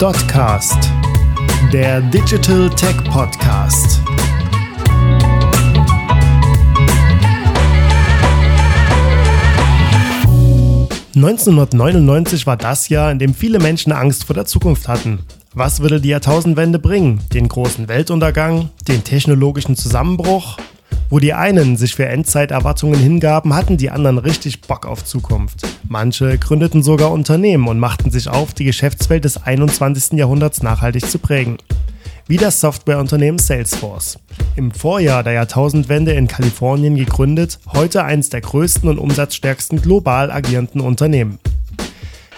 Dotcast, der Digital Tech Podcast. ...1999 war das Jahr, in dem viele Menschen Angst vor der Zukunft hatten. Was würde die Jahrtausendwende bringen? Den großen Weltuntergang? Den technologischen Zusammenbruch? Wo die einen sich für Endzeiterwartungen hingaben, hatten die anderen richtig Bock auf Zukunft. Manche gründeten sogar Unternehmen und machten sich auf, die Geschäftswelt des 21. Jahrhunderts nachhaltig zu prägen. Wie das Softwareunternehmen Salesforce. Im Vorjahr der Jahrtausendwende in Kalifornien gegründet, heute eines der größten und umsatzstärksten global agierenden Unternehmen.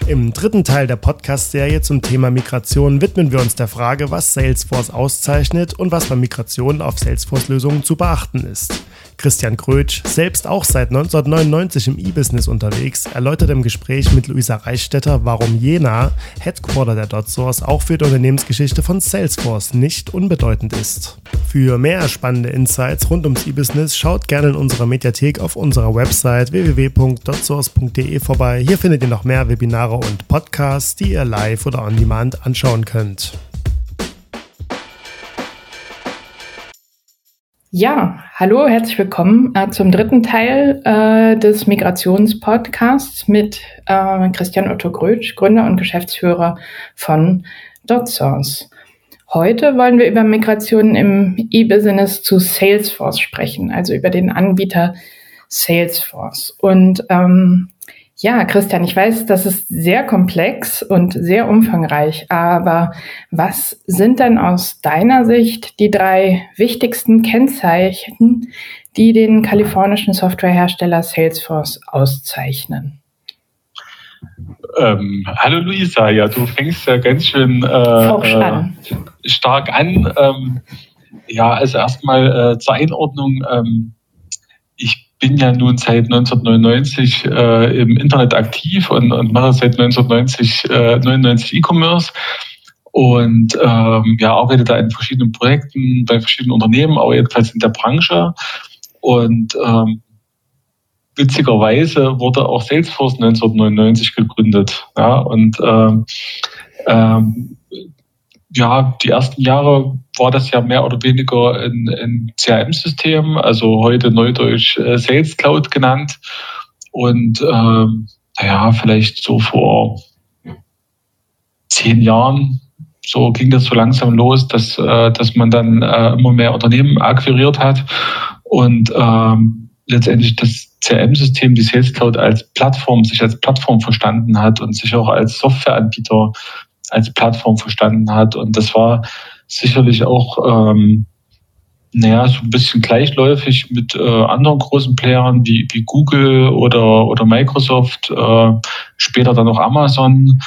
Im dritten Teil der Podcast-Serie zum Thema Migration widmen wir uns der Frage, was Salesforce auszeichnet und was bei Migration auf Salesforce-Lösungen zu beachten ist. Christian Krötsch, selbst auch seit 1999 im E-Business unterwegs, erläutert im Gespräch mit Luisa Reichstetter, warum Jena, Headquarter der DotSource, auch für die Unternehmensgeschichte von Salesforce nicht unbedeutend ist. Für mehr spannende Insights rund ums E-Business schaut gerne in unserer Mediathek auf unserer Website www.dotsource.de vorbei. Hier findet ihr noch mehr Webinare und Podcasts, die ihr live oder on demand anschauen könnt. Ja, hallo, herzlich willkommen äh, zum dritten Teil äh, des Migrationspodcasts mit äh, Christian Otto Grötsch, Gründer und Geschäftsführer von DotSource. Heute wollen wir über Migration im E-Business zu Salesforce sprechen, also über den Anbieter Salesforce. Und ähm, ja, Christian, ich weiß, das ist sehr komplex und sehr umfangreich, aber was sind denn aus deiner Sicht die drei wichtigsten Kennzeichen, die den kalifornischen Softwarehersteller Salesforce auszeichnen? Ähm, hallo Luisa, ja, du fängst ja ganz schön äh, an. Äh, stark an. Ähm, ja, also erstmal äh, zur Einordnung. Ähm, bin ja nun seit 1999 äh, im Internet aktiv und, und mache seit 1990 äh, 99 E-Commerce und ähm, ja, arbeite da in verschiedenen Projekten bei verschiedenen Unternehmen, aber jedenfalls in der Branche. Und ähm, witzigerweise wurde auch Salesforce 1999 gegründet. Ja, und ähm, ähm, ja, die ersten Jahre war das ja mehr oder weniger ein, ein CRM-System, also heute neudeutsch äh, Sales Cloud genannt. Und ähm, naja, vielleicht so vor zehn Jahren, so ging das so langsam los, dass, äh, dass man dann äh, immer mehr Unternehmen akquiriert hat und ähm, letztendlich das CRM-System, die Sales Cloud als Plattform, sich als Plattform verstanden hat und sich auch als Softwareanbieter als Plattform verstanden hat. Und das war sicherlich auch, ähm, naja, so ein bisschen gleichläufig mit äh, anderen großen Playern wie, wie Google oder, oder Microsoft, äh, später dann auch Amazon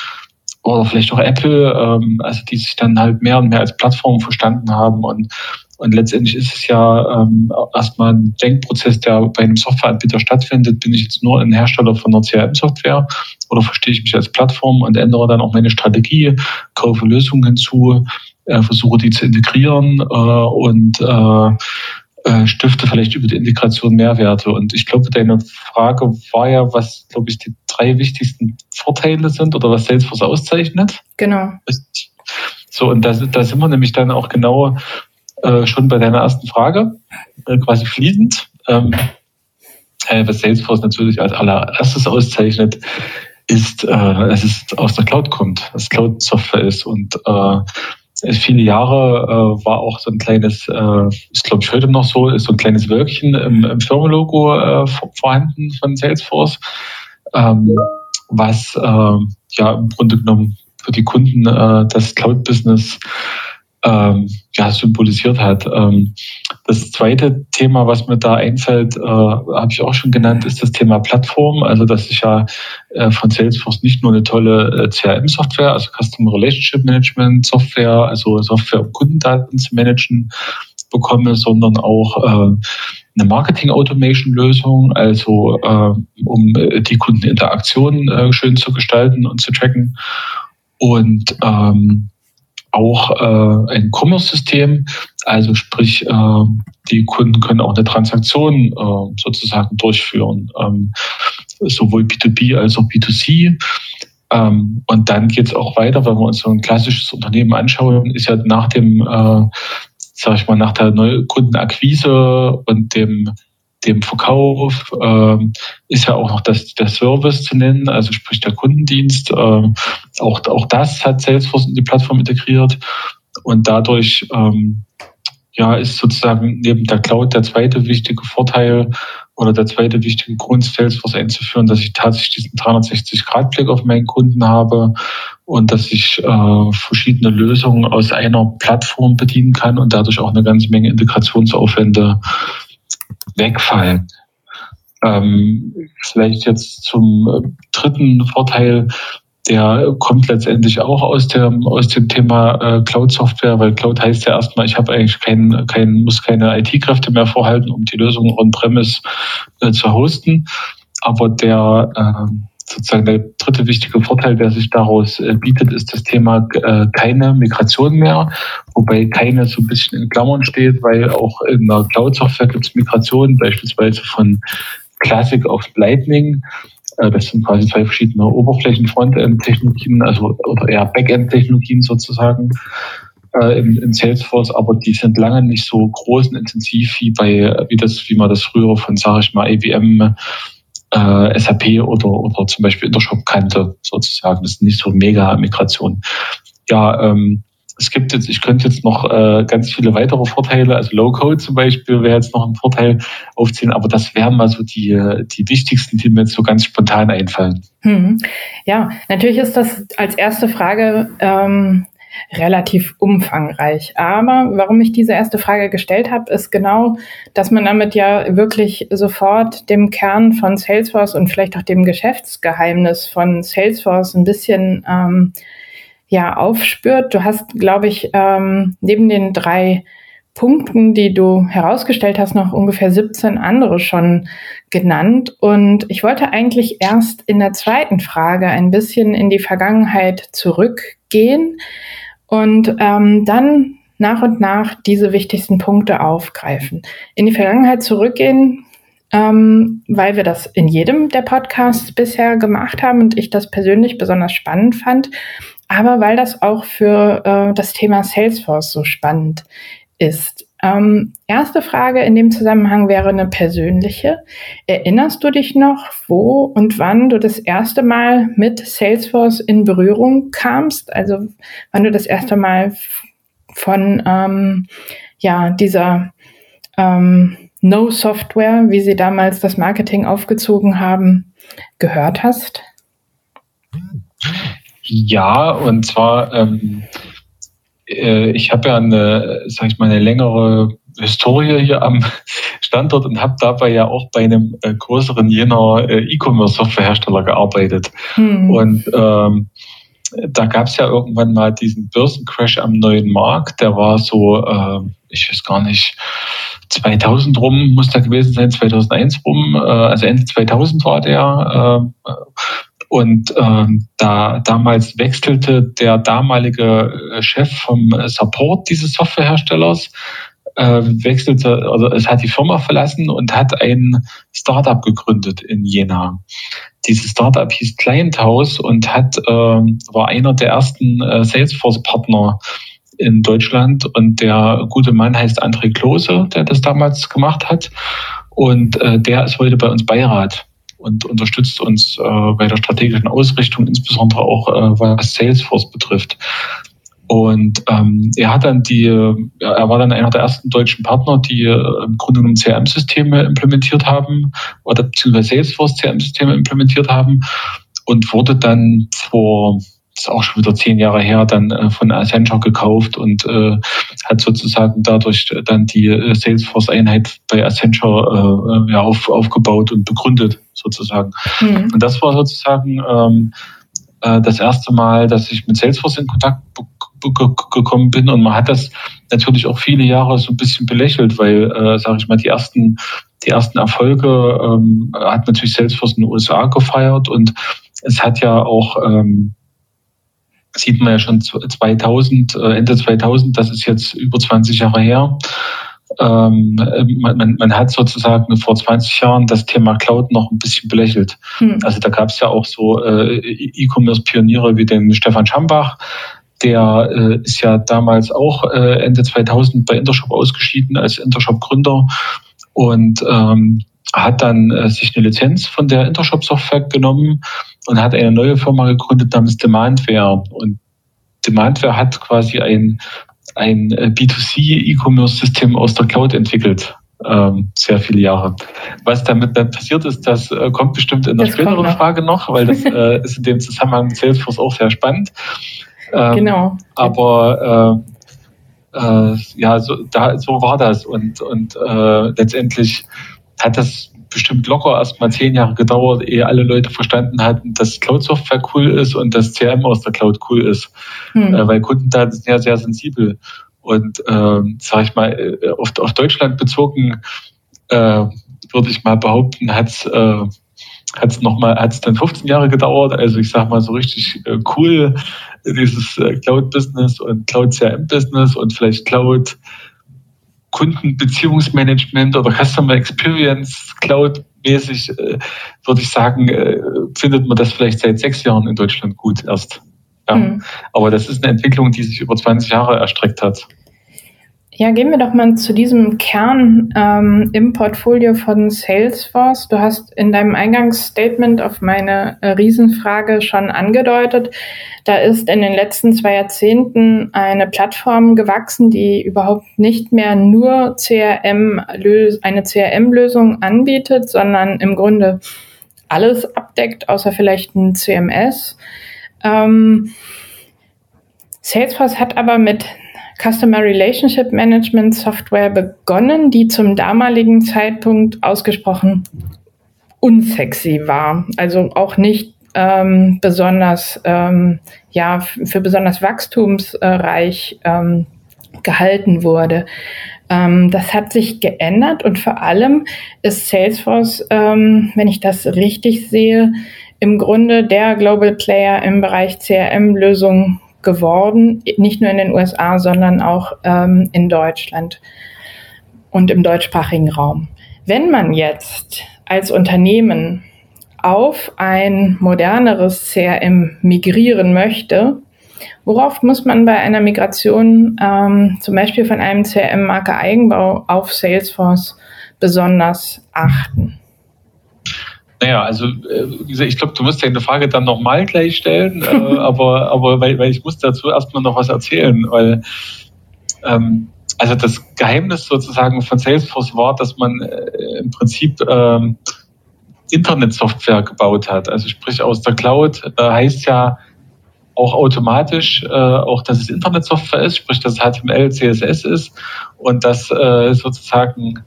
oder vielleicht auch Apple, ähm, also die sich dann halt mehr und mehr als Plattform verstanden haben und und letztendlich ist es ja ähm, erstmal ein Denkprozess, der bei einem Softwareanbieter stattfindet. Bin ich jetzt nur ein Hersteller von einer CRM-Software oder verstehe ich mich als Plattform und ändere dann auch meine Strategie, kaufe Lösungen hinzu, äh, versuche die zu integrieren äh, und äh, äh, stifte vielleicht über die Integration Mehrwerte. Und ich glaube, deine Frage war ja, was, glaube ich, die drei wichtigsten Vorteile sind oder was Salesforce auszeichnet. Genau. So, und da, da sind wir nämlich dann auch genau äh, schon bei deiner ersten Frage, äh, quasi fließend. Ähm, äh, was Salesforce natürlich als allererstes auszeichnet, ist, äh, es aus der Cloud kommt, dass Cloud-Software ist und äh, viele Jahre äh, war auch so ein kleines, äh, ist glaube ich heute noch so, ist so ein kleines Wölkchen im, im Firmenlogo äh, vorhanden von Salesforce, ähm, was äh, ja im Grunde genommen für die Kunden äh, das Cloud-Business ähm, ja, symbolisiert hat. Ähm, das zweite Thema, was mir da einfällt, äh, habe ich auch schon genannt, ist das Thema Plattform. Also dass ich ja äh, von Salesforce nicht nur eine tolle äh, CRM-Software, also Customer Relationship Management Software, also Software, um Kundendaten zu managen, bekomme, sondern auch äh, eine Marketing-Automation-Lösung, also äh, um die Kundeninteraktion äh, schön zu gestalten und zu tracken. Und ähm, auch äh, ein Commerce-System, also sprich, äh, die Kunden können auch eine Transaktion äh, sozusagen durchführen, ähm, sowohl B2B als auch B2C. Ähm, und dann geht es auch weiter, wenn wir uns so ein klassisches Unternehmen anschauen, ist ja nach dem, äh, sag ich mal, nach der Neukundenakquise und dem dem Verkauf äh, ist ja auch noch das, der Service zu nennen, also sprich der Kundendienst. Äh, auch, auch das hat Salesforce in die Plattform integriert und dadurch ähm, ja, ist sozusagen neben der Cloud der zweite wichtige Vorteil oder der zweite wichtige Grund, Salesforce einzuführen, dass ich tatsächlich diesen 360-Grad-Blick auf meinen Kunden habe und dass ich äh, verschiedene Lösungen aus einer Plattform bedienen kann und dadurch auch eine ganze Menge Integrationsaufwände wegfallen. Ähm, vielleicht jetzt zum äh, dritten Vorteil, der kommt letztendlich auch aus dem, aus dem Thema äh, Cloud-Software, weil Cloud heißt ja erstmal, ich habe eigentlich kein, kein, muss keine IT-Kräfte mehr vorhalten, um die Lösung on-premise äh, zu hosten. Aber der äh, sozusagen der dritte wichtige Vorteil, der sich daraus äh, bietet, ist das Thema äh, keine Migration mehr, wobei keine so ein bisschen in Klammern steht, weil auch in der Cloud-Software gibt es Migrationen, beispielsweise von Classic auf Lightning. Äh, das sind quasi zwei verschiedene Oberflächen-Frontend-Technologien, also oder eher Backend-Technologien sozusagen äh, in, in, Salesforce, aber die sind lange nicht so groß und intensiv wie bei wie das, wie man das früher von, sage ich mal, IBM äh, SAP oder, oder zum Beispiel Intershop kannte, sozusagen. Das ist nicht so mega Migration. Ja, ähm, es gibt jetzt, ich könnte jetzt noch äh, ganz viele weitere Vorteile, also Low-Code zum Beispiel wäre jetzt noch ein Vorteil aufziehen, aber das wären mal so die, die wichtigsten, die mir jetzt so ganz spontan einfallen. Hm. Ja, natürlich ist das als erste Frage ähm, relativ umfangreich. Aber warum ich diese erste Frage gestellt habe, ist genau, dass man damit ja wirklich sofort dem Kern von Salesforce und vielleicht auch dem Geschäftsgeheimnis von Salesforce ein bisschen ähm, ja aufspürt. Du hast, glaube ich, ähm, neben den drei Punkten, die du herausgestellt hast, noch ungefähr 17 andere schon genannt. Und ich wollte eigentlich erst in der zweiten Frage ein bisschen in die Vergangenheit zurückgehen und ähm, dann nach und nach diese wichtigsten Punkte aufgreifen. In die Vergangenheit zurückgehen, ähm, weil wir das in jedem der Podcasts bisher gemacht haben und ich das persönlich besonders spannend fand aber weil das auch für äh, das Thema Salesforce so spannend ist. Ähm, erste Frage in dem Zusammenhang wäre eine persönliche. Erinnerst du dich noch, wo und wann du das erste Mal mit Salesforce in Berührung kamst? Also wann du das erste Mal von ähm, ja, dieser ähm, No-Software, wie sie damals das Marketing aufgezogen haben, gehört hast? Ja, und zwar, ähm, äh, ich habe ja eine, sag ich mal, eine längere Historie hier am Standort und habe dabei ja auch bei einem äh, größeren Jener äh, E-Commerce-Softwarehersteller gearbeitet. Hm. Und ähm, da gab es ja irgendwann mal diesen Börsencrash am neuen Markt. Der war so, äh, ich weiß gar nicht, 2000 rum muss da gewesen sein, 2001 rum, äh, also Ende 2000 war der. Äh, und ähm, da damals wechselte der damalige äh, Chef vom Support dieses Softwareherstellers, äh, wechselte, also es hat die Firma verlassen und hat ein Startup gegründet in Jena. Dieses Startup hieß Clienthouse und hat, äh, war einer der ersten äh, Salesforce-Partner in Deutschland und der gute Mann heißt André Klose, der das damals gemacht hat. Und äh, der ist heute bei uns Beirat und unterstützt uns äh, bei der strategischen Ausrichtung, insbesondere auch äh, was Salesforce betrifft. Und ähm, er hat dann die, er war dann einer der ersten deutschen Partner, die äh, im Grunde genommen CRM-Systeme implementiert haben oder beziehungsweise Salesforce CRM-Systeme implementiert haben und wurde dann vor ist auch schon wieder zehn Jahre her, dann äh, von Accenture gekauft und äh, hat sozusagen dadurch dann die äh, Salesforce-Einheit bei Accenture äh, ja, auf, aufgebaut und begründet sozusagen. Mhm. Und das war sozusagen ähm, äh, das erste Mal, dass ich mit Salesforce in Kontakt gekommen bin und man hat das natürlich auch viele Jahre so ein bisschen belächelt, weil, äh, sage ich mal, die ersten die ersten Erfolge ähm, hat natürlich Salesforce in den USA gefeiert und es hat ja auch ähm, sieht man ja schon 2000, äh, Ende 2000, das ist jetzt über 20 Jahre her, ähm, man, man, man hat sozusagen vor 20 Jahren das Thema Cloud noch ein bisschen belächelt. Hm. Also da gab es ja auch so äh, E-Commerce-Pioniere wie den Stefan Schambach, der äh, ist ja damals auch äh, Ende 2000 bei Intershop ausgeschieden als Intershop-Gründer und ähm, hat dann äh, sich eine Lizenz von der Intershop-Software genommen und hat eine neue Firma gegründet namens Demandware. Und Demandware hat quasi ein ein äh, B2C-E-Commerce-System aus der Cloud entwickelt. Ähm, sehr viele Jahre. Was damit dann passiert ist, das äh, kommt bestimmt in der späteren. Frage noch, weil das äh, ist in dem Zusammenhang mit Salesforce auch sehr spannend. Ähm, genau. Aber äh, ja, so, da, so war das und, und letztendlich hat das bestimmt locker erst mal zehn Jahre gedauert, ehe alle Leute verstanden hatten, dass Cloud-Software cool ist und dass CRM aus der Cloud cool ist. Hm. Äh, weil Kundendaten sind ja sehr sensibel. Und äh, sage ich mal, äh, auf, auf Deutschland bezogen, äh, würde ich mal behaupten, hat es äh, hat's noch mal hat's dann 15 Jahre gedauert. Also ich sage mal so richtig äh, cool dieses äh, Cloud-Business und Cloud-CRM-Business und vielleicht Cloud Kundenbeziehungsmanagement oder Customer Experience Cloud mäßig, äh, würde ich sagen, äh, findet man das vielleicht seit sechs Jahren in Deutschland gut erst. Ja. Mhm. Aber das ist eine Entwicklung, die sich über 20 Jahre erstreckt hat. Ja, gehen wir doch mal zu diesem Kern ähm, im Portfolio von Salesforce. Du hast in deinem Eingangsstatement auf meine äh, Riesenfrage schon angedeutet, da ist in den letzten zwei Jahrzehnten eine Plattform gewachsen, die überhaupt nicht mehr nur CRM eine CRM-Lösung anbietet, sondern im Grunde alles abdeckt, außer vielleicht ein CMS. Ähm, Salesforce hat aber mit Customer Relationship Management Software begonnen, die zum damaligen Zeitpunkt ausgesprochen unsexy war. Also auch nicht ähm, besonders, ähm, ja, für besonders wachstumsreich ähm, gehalten wurde. Ähm, das hat sich geändert und vor allem ist Salesforce, ähm, wenn ich das richtig sehe, im Grunde der Global Player im Bereich CRM-Lösungen geworden, nicht nur in den USA, sondern auch ähm, in Deutschland und im deutschsprachigen Raum. Wenn man jetzt als Unternehmen auf ein moderneres CRM migrieren möchte, worauf muss man bei einer Migration ähm, zum Beispiel von einem CRM-Marke Eigenbau auf Salesforce besonders achten? Naja, also äh, ich glaube, du musst deine Frage dann nochmal gleich stellen, äh, aber, aber weil, weil ich muss dazu erstmal noch was erzählen, weil ähm, also das Geheimnis sozusagen von Salesforce war, dass man äh, im Prinzip ähm, Internetsoftware gebaut hat. Also sprich aus der Cloud äh, heißt ja auch automatisch, äh, auch dass es Internetsoftware ist, sprich dass es HTML, CSS ist und dass äh, sozusagen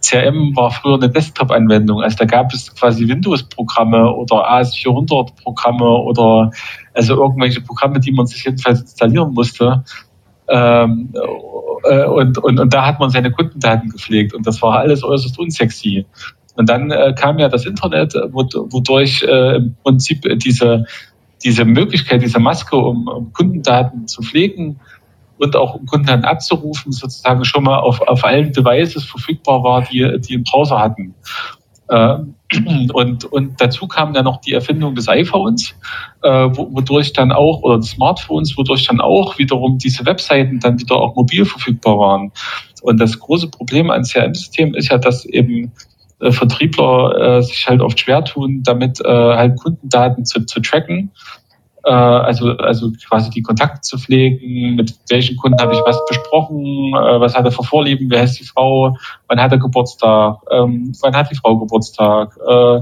CRM war früher eine Desktop-Anwendung. Also da gab es quasi Windows-Programme oder AS400-Programme oder also irgendwelche Programme, die man sich jedenfalls installieren musste. Ähm, äh, und, und, und da hat man seine Kundendaten gepflegt und das war alles äußerst unsexy. Und dann äh, kam ja das Internet, wodurch äh, im Prinzip diese, diese Möglichkeit, diese Maske, um, um Kundendaten zu pflegen, und auch um Kunden abzurufen, sozusagen schon mal auf, auf allen Devices verfügbar war, die, die einen Browser hatten. Ähm, und, und dazu kam dann noch die Erfindung des iPhones, äh, wodurch dann auch, oder Smartphones, wodurch dann auch wiederum diese Webseiten dann wieder auch mobil verfügbar waren. Und das große Problem an CRM-Systemen ist ja, dass eben äh, Vertriebler äh, sich halt oft schwer tun, damit halt Kundendaten zu, zu tracken äh, also, also quasi die Kontakte zu pflegen, mit welchen Kunden habe ich was besprochen, äh, was hat er für Vorlieben, wer ist die Frau, wann hat er Geburtstag, ähm, wann hat die Frau Geburtstag, äh,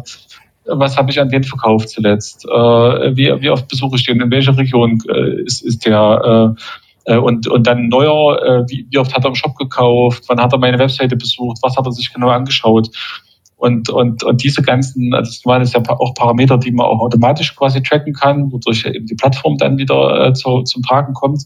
was habe ich an den verkauft zuletzt, äh, wie, wie oft besuche ich den, in welcher Region äh, ist, ist der äh, äh, und, und dann neuer, äh, wie, wie oft hat er im Shop gekauft, wann hat er meine Webseite besucht, was hat er sich genau angeschaut. Und, und, und diese ganzen, also das waren ja auch Parameter, die man auch automatisch quasi tracken kann, wodurch eben die Plattform dann wieder äh, zu, zum Tragen kommt.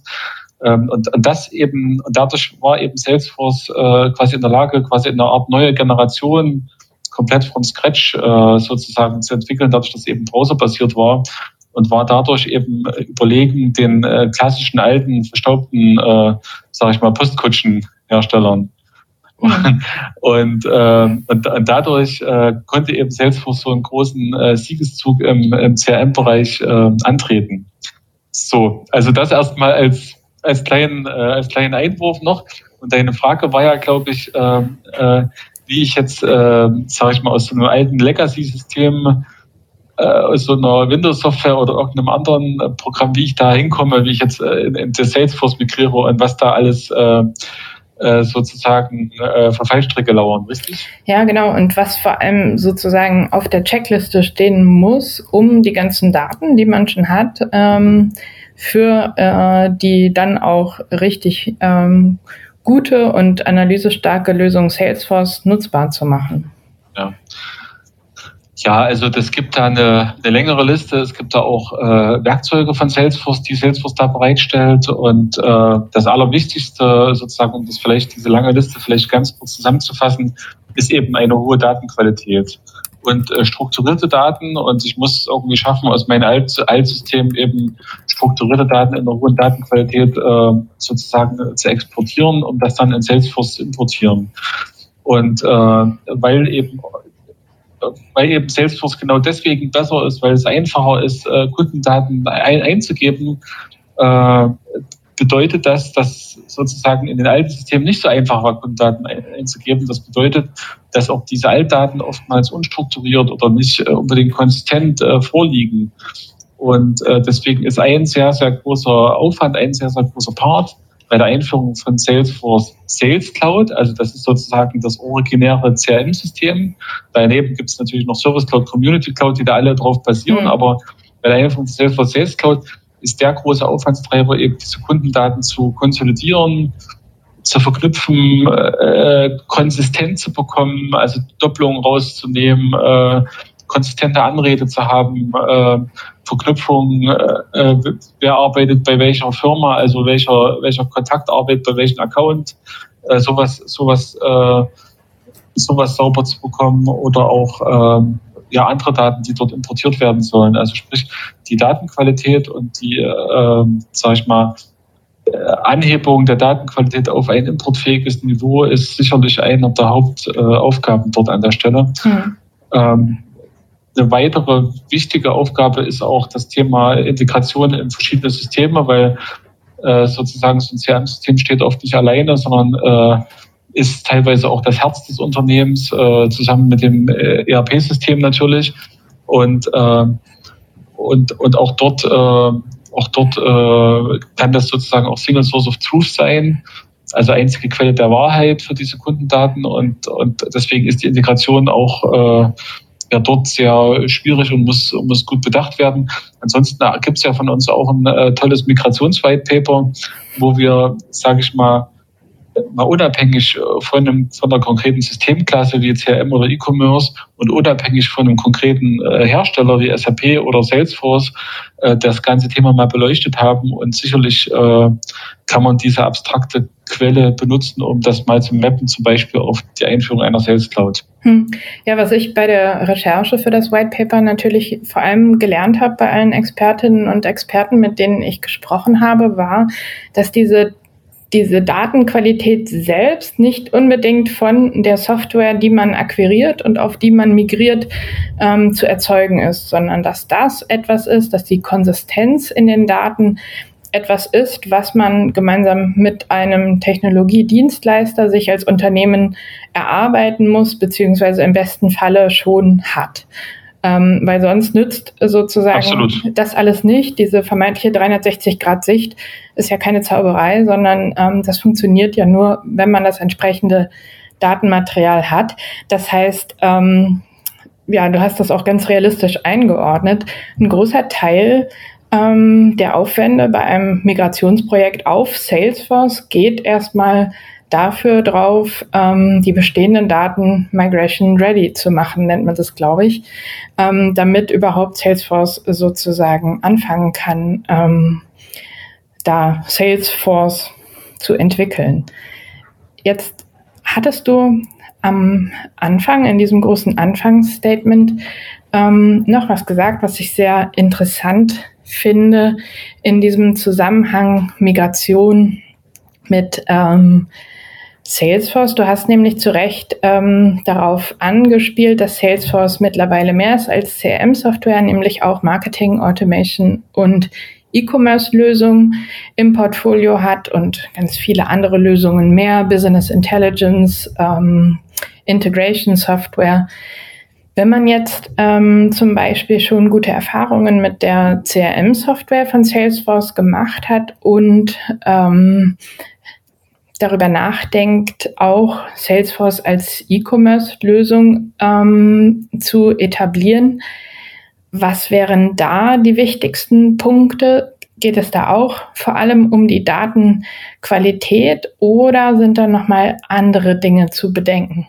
Ähm, und, und das eben, und dadurch war eben Salesforce äh, quasi in der Lage, quasi in einer Art neue Generation komplett von Scratch äh, sozusagen zu entwickeln, dadurch, dass eben browserbasiert war und war dadurch eben überlegen den äh, klassischen alten, verstaubten, äh, sage ich mal, Postkutschenherstellern. Mhm. Und, äh, und, und, dadurch äh, konnte eben Salesforce so einen großen äh, Siegeszug im, im CRM-Bereich äh, antreten. So, also das erstmal als, als, kleinen, äh, als kleinen Einwurf noch. Und deine Frage war ja, glaube ich, äh, äh, wie ich jetzt, äh, sage ich mal, aus so einem alten Legacy-System äh, aus so einer Windows-Software oder irgendeinem anderen äh, Programm, wie ich da hinkomme, wie ich jetzt äh, in, in Salesforce migriere und was da alles äh, äh, sozusagen äh, für Fallstricke lauern, richtig? Ja, genau. Und was vor allem sozusagen auf der Checkliste stehen muss, um die ganzen Daten, die man schon hat, ähm, für äh, die dann auch richtig ähm, gute und analysestarke Lösung Salesforce nutzbar zu machen. Ja. Also das gibt da eine, eine längere Liste. Es gibt da auch äh, Werkzeuge von Salesforce, die Salesforce da bereitstellt. Und äh, das Allerwichtigste sozusagen, um das vielleicht diese lange Liste vielleicht ganz kurz zusammenzufassen, ist eben eine hohe Datenqualität und äh, strukturierte Daten. Und ich muss es irgendwie schaffen, aus meinem Alt Altsystem eben strukturierte Daten in einer hohen Datenqualität äh, sozusagen zu exportieren, um das dann in Salesforce zu importieren. Und äh, weil eben weil eben Salesforce genau deswegen besser ist, weil es einfacher ist, äh, Kundendaten ein, einzugeben, äh, bedeutet das, dass sozusagen in den alten Systemen nicht so einfach war, Kundendaten ein, einzugeben. Das bedeutet, dass auch diese Altdaten oftmals unstrukturiert oder nicht äh, unbedingt konsistent äh, vorliegen. Und äh, deswegen ist ein sehr, sehr großer Aufwand, ein sehr, sehr großer Part bei der Einführung von Salesforce Sales Cloud. Also das ist sozusagen das originäre CRM-System. Daneben gibt es natürlich noch Service Cloud, Community Cloud, die da alle drauf basieren. Mhm. Aber bei der Einführung von Salesforce Sales Cloud ist der große Aufwandstreiber eben diese Kundendaten zu konsolidieren, zu verknüpfen, äh, konsistent zu bekommen, also Doppelungen rauszunehmen, äh, konsistente Anrede zu haben, äh, Verknüpfung, äh, äh, wer arbeitet bei welcher Firma, also welcher, welcher Kontakt arbeitet bei welchem Account, äh, sowas, sowas, äh, sowas sauber zu bekommen oder auch ähm, ja, andere Daten, die dort importiert werden sollen. Also sprich, die Datenqualität und die, äh, sag ich mal, äh, Anhebung der Datenqualität auf ein importfähiges Niveau ist sicherlich eine der Hauptaufgaben äh, dort an der Stelle. Mhm. Ähm, eine weitere wichtige Aufgabe ist auch das Thema Integration in verschiedene Systeme, weil äh, sozusagen so ein CRM-System steht oft nicht alleine, sondern äh, ist teilweise auch das Herz des Unternehmens, äh, zusammen mit dem äh, ERP-System natürlich. Und, äh, und, und auch dort, äh, auch dort kann das sozusagen auch Single Source of Truth sein, also einzige Quelle der Wahrheit für diese Kundendaten. Und, und deswegen ist die Integration auch ja dort sehr schwierig und muss, muss gut bedacht werden. Ansonsten gibt es ja von uns auch ein äh, tolles Migrations-White-Paper, wo wir, sage ich mal, mal unabhängig äh, von, einem, von einer konkreten Systemklasse wie CRM oder E-Commerce und unabhängig von einem konkreten äh, Hersteller wie SAP oder Salesforce äh, das ganze Thema mal beleuchtet haben. Und sicherlich äh, kann man diese abstrakte Quelle benutzen, um das mal zu mappen, zum Beispiel auf die Einführung einer Sales Cloud. Hm. Ja, was ich bei der Recherche für das White Paper natürlich vor allem gelernt habe bei allen Expertinnen und Experten, mit denen ich gesprochen habe, war, dass diese diese Datenqualität selbst nicht unbedingt von der Software, die man akquiriert und auf die man migriert, ähm, zu erzeugen ist, sondern dass das etwas ist, dass die Konsistenz in den Daten etwas ist, was man gemeinsam mit einem Technologiedienstleister sich als Unternehmen erarbeiten muss, beziehungsweise im besten Falle schon hat. Ähm, weil sonst nützt sozusagen Absolut. das alles nicht. Diese vermeintliche 360-Grad-Sicht ist ja keine Zauberei, sondern ähm, das funktioniert ja nur, wenn man das entsprechende Datenmaterial hat. Das heißt, ähm, ja, du hast das auch ganz realistisch eingeordnet. Ein großer Teil ähm, der Aufwände bei einem Migrationsprojekt auf Salesforce geht erstmal dafür drauf, ähm, die bestehenden Daten migration ready zu machen, nennt man das, glaube ich, ähm, damit überhaupt Salesforce sozusagen anfangen kann, ähm, da Salesforce zu entwickeln. Jetzt hattest du am Anfang, in diesem großen Anfangsstatement, ähm, noch was gesagt, was ich sehr interessant finde in diesem Zusammenhang Migration mit ähm, Salesforce. Du hast nämlich zu Recht ähm, darauf angespielt, dass Salesforce mittlerweile mehr ist als CRM-Software, nämlich auch Marketing, Automation und E-Commerce-Lösungen im Portfolio hat und ganz viele andere Lösungen mehr, Business Intelligence, ähm, Integration Software. Wenn man jetzt ähm, zum Beispiel schon gute Erfahrungen mit der CRM-Software von Salesforce gemacht hat und ähm, darüber nachdenkt, auch Salesforce als E-Commerce-Lösung ähm, zu etablieren, was wären da die wichtigsten Punkte? Geht es da auch vor allem um die Datenqualität oder sind da nochmal andere Dinge zu bedenken?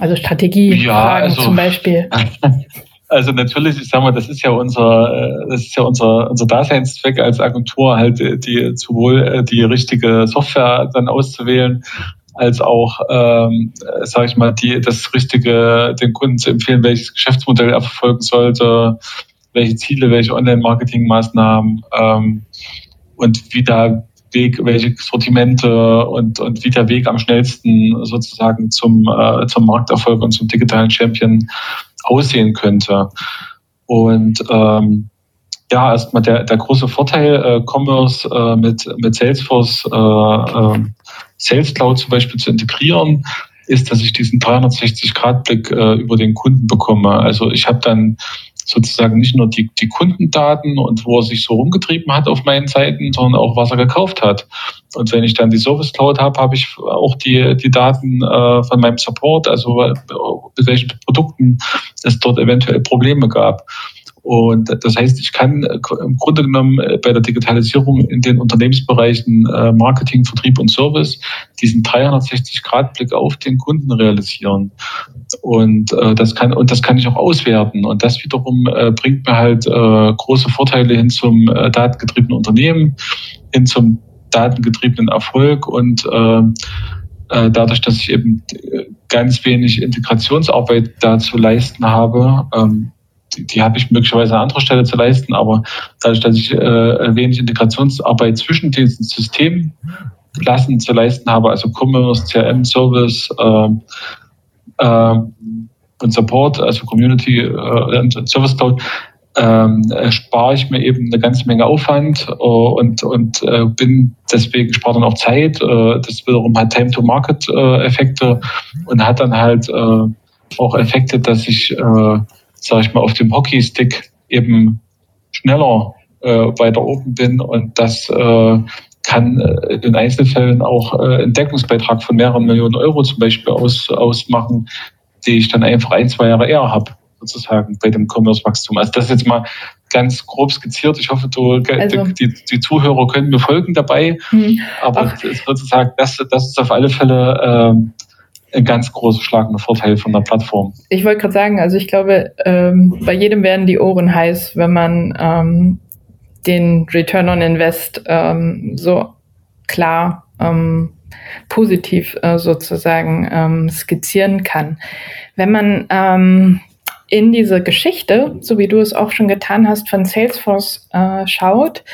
Also Strategiefragen ja, also, zum Beispiel. Also natürlich, ich sag mal, das ist ja unser, äh, das ist ja unser, unser Daseinszweck als Agentur, halt die sowohl äh, die richtige Software dann auszuwählen, als auch, ähm, sage ich mal, die das richtige den Kunden zu empfehlen, welches Geschäftsmodell er verfolgen sollte, welche Ziele, welche Online-Marketing-Maßnahmen ähm, und wie da Weg, welche Sortimente und, und wie der Weg am schnellsten sozusagen zum, äh, zum Markterfolg und zum digitalen Champion aussehen könnte. Und ähm, ja, erstmal der, der große Vorteil, äh, Commerce äh, mit, mit Salesforce, äh, äh, Sales Cloud zum Beispiel zu integrieren, ist, dass ich diesen 360-Grad-Blick äh, über den Kunden bekomme. Also ich habe dann sozusagen nicht nur die, die Kundendaten und wo er sich so rumgetrieben hat auf meinen Seiten, sondern auch, was er gekauft hat. Und wenn ich dann die Service Cloud habe, habe ich auch die, die Daten äh, von meinem Support, also äh, mit welchen Produkten es dort eventuell Probleme gab. Und das heißt, ich kann im Grunde genommen äh, bei der Digitalisierung in den Unternehmensbereichen äh, Marketing, Vertrieb und Service diesen 360-Grad-Blick auf den Kunden realisieren. Und äh, das kann und das kann ich auch auswerten. Und das wiederum bringt mir halt große Vorteile hin zum datengetriebenen Unternehmen, hin zum datengetriebenen Erfolg und dadurch, dass ich eben ganz wenig Integrationsarbeit da zu leisten habe, ähm, die, die habe ich möglicherweise an anderer Stelle zu leisten, aber dadurch, dass ich äh, wenig Integrationsarbeit zwischen diesen Systemen Klassen zu leisten habe, also Commerce, CRM, Service äh, äh, und Support, also Community äh, und Service Cloud, ähm, spare ich mir eben eine ganze Menge Aufwand äh, und, und äh, bin deswegen spart dann auch Zeit. Das wiederum hat Time-to-Market-Effekte und hat dann halt auch Effekte, dass ich sage ich mal, auf dem Hockeystick eben schneller äh, weiter oben bin und das äh, kann äh, in Einzelfällen auch äh, einen Deckungsbeitrag von mehreren Millionen Euro zum Beispiel aus, ausmachen, die ich dann einfach ein, zwei Jahre eher habe, sozusagen bei dem Commerce-Wachstum. Also das ist jetzt mal ganz grob skizziert. Ich hoffe, du, also, die, die Zuhörer können mir folgen dabei. Hm. Aber sozusagen, das, das ist auf alle Fälle äh, ganz großer schlagender Vorteil von der Plattform. Ich wollte gerade sagen, also ich glaube, ähm, bei jedem werden die Ohren heiß, wenn man ähm, den Return on Invest ähm, so klar ähm, positiv äh, sozusagen ähm, skizzieren kann. Wenn man ähm, in diese Geschichte, so wie du es auch schon getan hast, von Salesforce äh, schaut,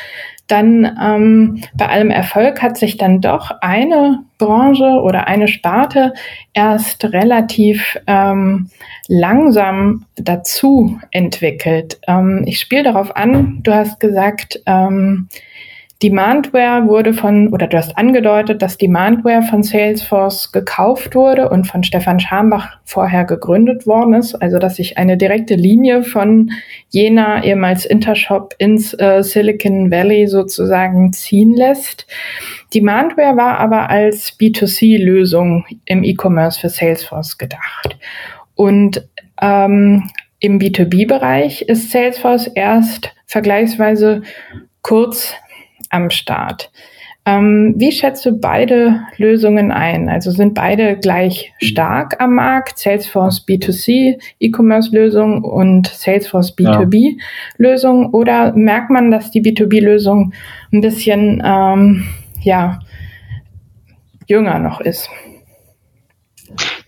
dann ähm, bei allem Erfolg hat sich dann doch eine Branche oder eine Sparte erst relativ ähm, langsam dazu entwickelt. Ähm, ich spiele darauf an, du hast gesagt, ähm, Demandware wurde von, oder du hast angedeutet, dass Demandware von Salesforce gekauft wurde und von Stefan Schambach vorher gegründet worden ist. Also, dass sich eine direkte Linie von Jena, ehemals Intershop, ins äh, Silicon Valley sozusagen ziehen lässt. Demandware war aber als B2C-Lösung im E-Commerce für Salesforce gedacht. Und ähm, im B2B-Bereich ist Salesforce erst vergleichsweise kurz am Start. Ähm, wie schätzt du beide Lösungen ein? Also sind beide gleich stark am Markt? Salesforce B2C E-Commerce-Lösung und Salesforce B2B-Lösung? Ja. Oder merkt man, dass die B2B-Lösung ein bisschen ähm, ja, jünger noch ist?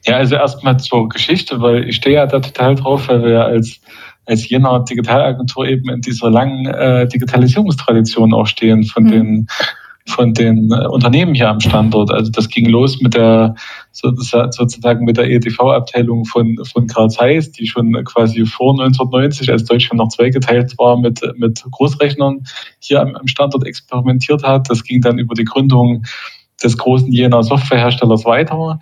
Ja, also erstmal zur Geschichte, weil ich stehe ja da total drauf, weil wir als als jener Digitalagentur eben in dieser langen äh, Digitalisierungstradition auch stehen von mhm. den von den äh, Unternehmen hier am Standort. Also das ging los mit der sozusagen mit der EDV-Abteilung von, von Karl Zeiss, die schon quasi vor 1990, als Deutschland noch zweigeteilt war, mit, mit Großrechnern hier am, am Standort experimentiert hat. Das ging dann über die Gründung des großen Jena Softwareherstellers weiter.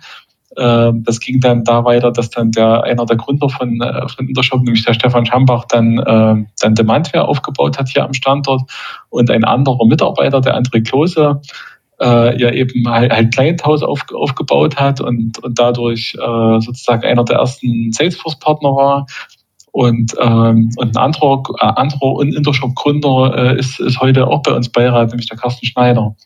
Ähm, das ging dann da weiter, dass dann der einer der Gründer von, äh, von Intershop, nämlich der Stefan Schambach, dann, äh, dann Demandware aufgebaut hat hier am Standort und ein anderer Mitarbeiter, der André Klose, äh, ja eben halt, halt Clienthouse auf, aufgebaut hat und, und dadurch äh, sozusagen einer der ersten Salesforce-Partner war. Und, ähm, und ein anderer, äh, anderer Intershop-Gründer äh, ist, ist heute auch bei uns Beirat, nämlich der Carsten Schneider.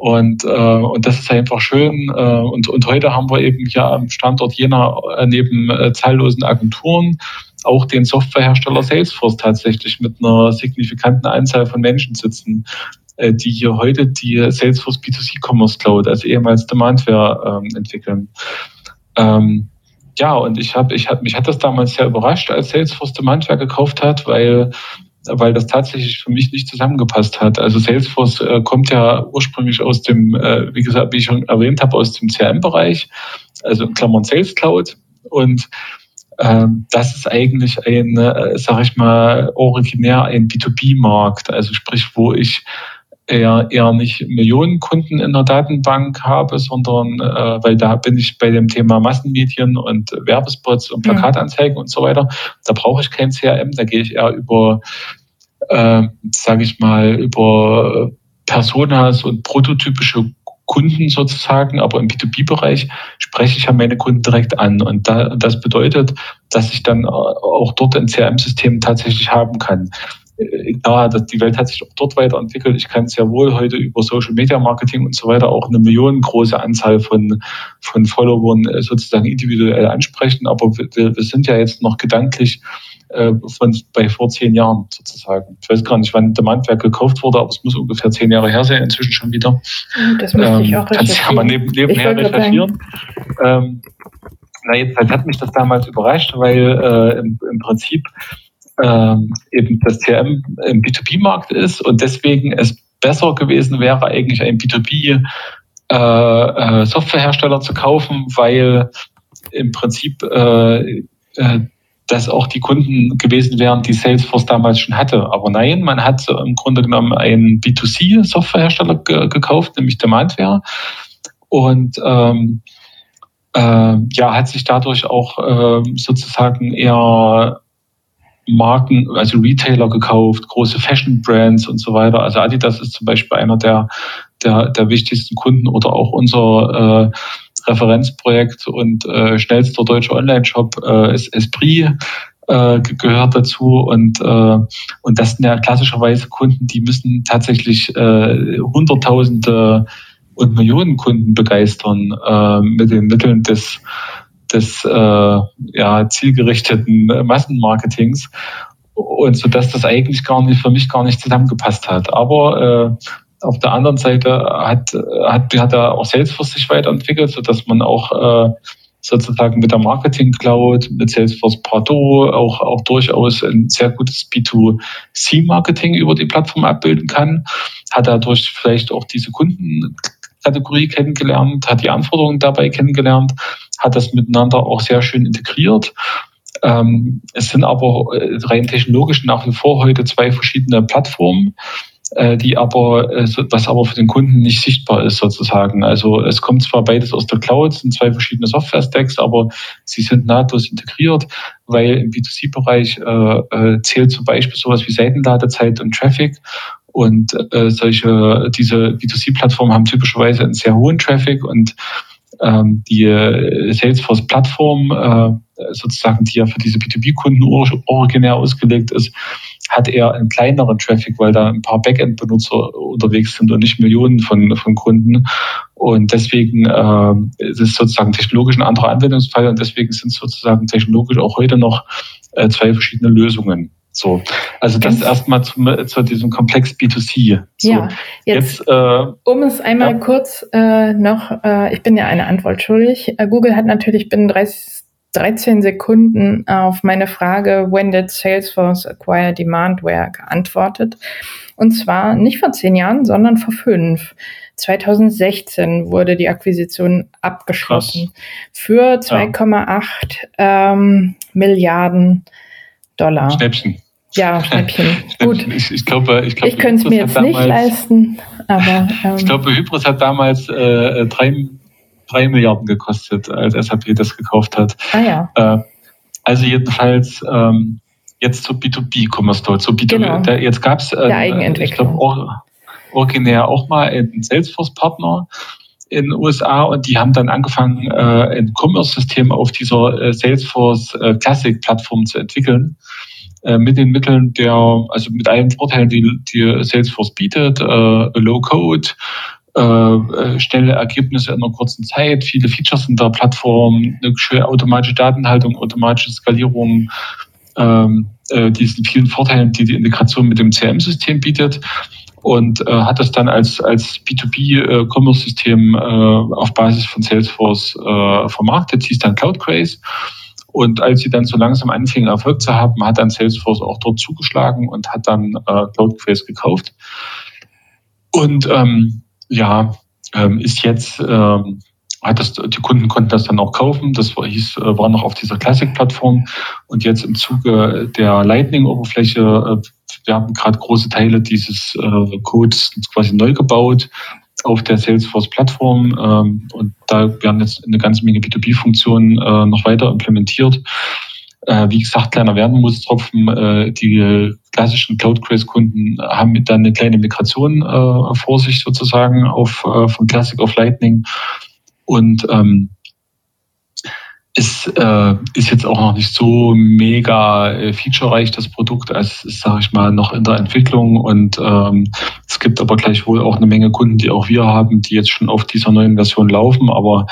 Und, äh, und das ist einfach schön. Äh, und, und heute haben wir eben hier am Standort Jena äh, neben äh, zahllosen Agenturen auch den Softwarehersteller Salesforce tatsächlich mit einer signifikanten Anzahl von Menschen sitzen, äh, die hier heute die Salesforce B2C Commerce Cloud, also ehemals Demandware, ähm, entwickeln. Ähm, ja, und ich habe, ich hab, mich hat das damals sehr überrascht, als Salesforce Demandware gekauft hat, weil weil das tatsächlich für mich nicht zusammengepasst hat. Also Salesforce äh, kommt ja ursprünglich aus dem, äh, wie gesagt, wie ich schon erwähnt habe, aus dem CRM-Bereich, also in Klammern Sales Cloud. Und ähm, das ist eigentlich ein, äh, sag ich mal, originär ein B2B-Markt, also sprich, wo ich eher, eher nicht Millionen Kunden in der Datenbank habe, sondern äh, weil da bin ich bei dem Thema Massenmedien und Werbespots und Plakatanzeigen mhm. und so weiter. Da brauche ich kein CRM, da gehe ich eher über, äh, sage ich mal, über Personas und prototypische Kunden sozusagen, aber im B2B-Bereich spreche ich ja meine Kunden direkt an. Und da, das bedeutet, dass ich dann auch dort ein CRM-System tatsächlich haben kann klar, die Welt hat sich auch dort weiterentwickelt. Ich kann es ja wohl heute über Social Media Marketing und so weiter auch eine millionengroße Anzahl von, von Followern äh, sozusagen individuell ansprechen. Aber wir, wir sind ja jetzt noch gedanklich äh, von bei vor zehn Jahren sozusagen. Ich weiß gar nicht, wann der Mandwerk gekauft wurde, aber es muss ungefähr zehn Jahre her sein, inzwischen schon wieder. Das müsste ähm, ich auch Kannst du ja mal neben, nebenher recherchieren. Ähm, na, jedenfalls hat mich das damals überrascht, weil äh, im, im Prinzip ähm, eben das CRM im B2B-Markt ist und deswegen es besser gewesen wäre, eigentlich ein B2B äh, äh, zu kaufen, weil im Prinzip äh, äh, das auch die Kunden gewesen wären, die Salesforce damals schon hatte. Aber nein, man hat im Grunde genommen einen B2C-Softwarehersteller ge gekauft, nämlich Demandware. Und ähm, äh, ja, hat sich dadurch auch äh, sozusagen eher Marken, also Retailer gekauft, große Fashion Brands und so weiter. Also Adidas ist zum Beispiel einer der, der, der wichtigsten Kunden oder auch unser äh, Referenzprojekt und äh, schnellster deutscher Online-Shop äh, ist Esprit äh, gehört dazu und äh, und das sind ja klassischerweise Kunden, die müssen tatsächlich äh, Hunderttausende und Millionen Kunden begeistern äh, mit den Mitteln des des äh, ja, zielgerichteten Massenmarketings und so dass das eigentlich gar nicht für mich gar nicht zusammengepasst hat. Aber äh, auf der anderen Seite hat, hat, hat er auch Salesforce sich weiterentwickelt, so dass man auch äh, sozusagen mit der Marketing Cloud, mit Salesforce Pardot auch, auch durchaus ein sehr gutes B2C-Marketing über die Plattform abbilden kann. Hat dadurch vielleicht auch diese Kundenkategorie kennengelernt, hat die Anforderungen dabei kennengelernt hat das miteinander auch sehr schön integriert. Ähm, es sind aber äh, rein technologisch nach wie vor heute zwei verschiedene Plattformen, äh, die aber, äh, was aber für den Kunden nicht sichtbar ist sozusagen. Also es kommt zwar beides aus der Cloud, sind zwei verschiedene Software-Stacks, aber sie sind nahtlos integriert, weil im B2C-Bereich äh, äh, zählt zum Beispiel sowas wie Seitenladezeit und Traffic und äh, solche, diese B2C-Plattformen haben typischerweise einen sehr hohen Traffic und die äh, Salesforce-Plattform, äh, sozusagen, die ja für diese B2B-Kunden originär ausgelegt ist, hat eher einen kleineren Traffic, weil da ein paar Backend-Benutzer unterwegs sind und nicht Millionen von, von Kunden. Und deswegen äh, ist es sozusagen technologisch ein anderer Anwendungsfall und deswegen sind es sozusagen technologisch auch heute noch äh, zwei verschiedene Lösungen. So, also das erstmal zu, zu diesem Komplex B2C. So, ja, jetzt, jetzt äh, um es einmal ja. kurz äh, noch, äh, ich bin ja eine Antwort schuldig. Äh, Google hat natürlich binnen 30 13 Sekunden auf meine Frage, when did Salesforce acquire Demandware, geantwortet. Und zwar nicht vor zehn Jahren, sondern vor fünf. 2016 wurde die Akquisition abgeschlossen Krass. für 2,8 ja. ähm, Milliarden Dollar. Schnäppchen. Ja, Schnäppchen. Gut. Ich, ich glaube, ich, glaube, ich könnte es mir jetzt damals, nicht leisten, aber. Ähm, ich glaube, Hybris hat damals äh, drei, drei Milliarden gekostet, als SAP das gekauft hat. Ah ja. Äh, also jedenfalls ähm, jetzt zu B2B-Commerce dort. Zu B2B, genau. da, jetzt gab es äh, ich glaube auch originär auch mal einen Salesforce-Partner in den USA und die haben dann angefangen, äh, ein Commerce-System auf dieser äh, Salesforce äh, Classic-Plattform zu entwickeln äh, mit den Mitteln der, also mit allen Vorteilen, die, die Salesforce bietet, äh, Low Code, äh, äh, schnelle Ergebnisse in einer kurzen Zeit, viele Features in der Plattform, eine schöne automatische Datenhaltung, automatische Skalierung, ähm, äh, diesen vielen Vorteilen, die die Integration mit dem CRM-System bietet und äh, hat das dann als, als B2B-Commerce-System äh, äh, auf Basis von Salesforce äh, vermarktet, hieß dann CloudCraze. Und als sie dann so langsam anfingen, Erfolg zu haben, hat dann Salesforce auch dort zugeschlagen und hat dann äh, CloudQuest gekauft. Und ähm, ja, ähm, ist jetzt, ähm, hat das, die Kunden konnten das dann auch kaufen. Das war, hieß, äh, war noch auf dieser Classic-Plattform. Und jetzt im Zuge der Lightning-Oberfläche, äh, wir haben gerade große Teile dieses äh, Codes quasi neu gebaut auf der Salesforce-Plattform ähm, und da werden jetzt eine ganze Menge B2B-Funktionen äh, noch weiter implementiert. Äh, wie gesagt, kleiner Werdenmustropfen, äh, die klassischen Cloud-Craze-Kunden haben dann eine kleine Migration äh, vor sich sozusagen auf, äh, von Classic auf Lightning und ähm, ist, äh, ist jetzt auch noch nicht so mega äh, featurereich, das Produkt. Es ist, sage ich mal, noch in der Entwicklung. Und ähm, es gibt aber gleichwohl auch eine Menge Kunden, die auch wir haben, die jetzt schon auf dieser neuen Version laufen. Aber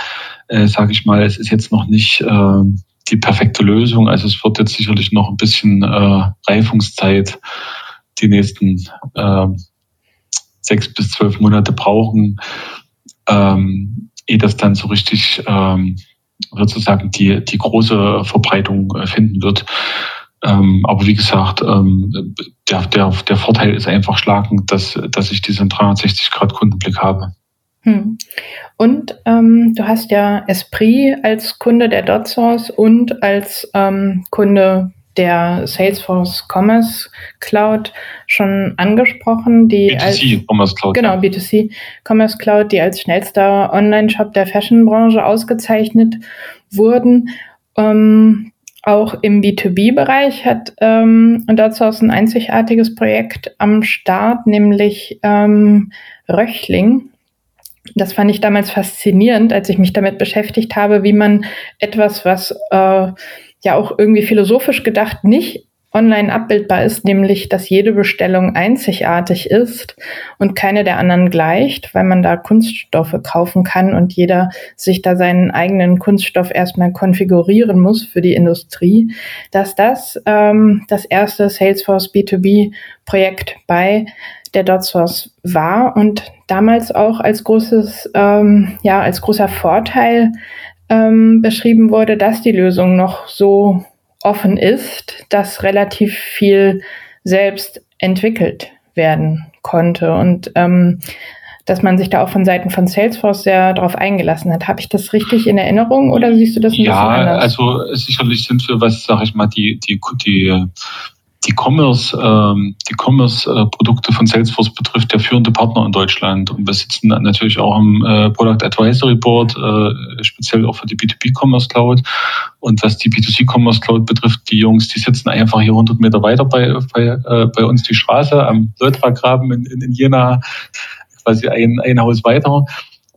äh, sage ich mal, es ist jetzt noch nicht äh, die perfekte Lösung. Also es wird jetzt sicherlich noch ein bisschen äh, Reifungszeit die nächsten äh, sechs bis zwölf Monate brauchen, ähm, ehe das dann so richtig ähm, sozusagen die, die große Verbreitung äh, finden wird. Ähm, aber wie gesagt, ähm, der, der, der Vorteil ist einfach schlagend, dass, dass ich diesen 360-Grad-Kundenblick habe. Hm. Und ähm, du hast ja Esprit als Kunde der DotSource und als ähm, Kunde der Salesforce Commerce Cloud schon angesprochen, die B2C als Commerce Cloud. Genau, B2C Commerce Cloud, die als schnellster Online-Shop der Fashion-Branche ausgezeichnet wurden. Ähm, auch im B2B-Bereich hat ähm, dazu auch ein einzigartiges Projekt am Start, nämlich ähm, Röchling. Das fand ich damals faszinierend, als ich mich damit beschäftigt habe, wie man etwas, was äh, ja auch irgendwie philosophisch gedacht nicht online abbildbar ist, nämlich dass jede Bestellung einzigartig ist und keine der anderen gleicht, weil man da Kunststoffe kaufen kann und jeder sich da seinen eigenen Kunststoff erstmal konfigurieren muss für die Industrie, dass das ähm, das erste Salesforce B2B-Projekt bei der DotSource war und damals auch als großes, ähm, ja, als großer Vorteil ähm, beschrieben wurde, dass die Lösung noch so offen ist, dass relativ viel selbst entwickelt werden konnte und ähm, dass man sich da auch von Seiten von Salesforce sehr darauf eingelassen hat. Habe ich das richtig in Erinnerung oder siehst du das ein ja, bisschen anders? Ja, also sicherlich sind wir, was sage ich mal, die die die die Commerce, ähm, die Commerce-Produkte von Salesforce betrifft, der führende Partner in Deutschland. Und wir sitzen natürlich auch im äh, Product Advisory Board, äh, speziell auch für die B2B Commerce Cloud. Und was die B2C Commerce Cloud betrifft, die Jungs, die sitzen einfach hier 100 Meter weiter bei, bei, äh, bei uns die Straße am Leutra-Graben in, in, in Jena, quasi ein, ein Haus weiter.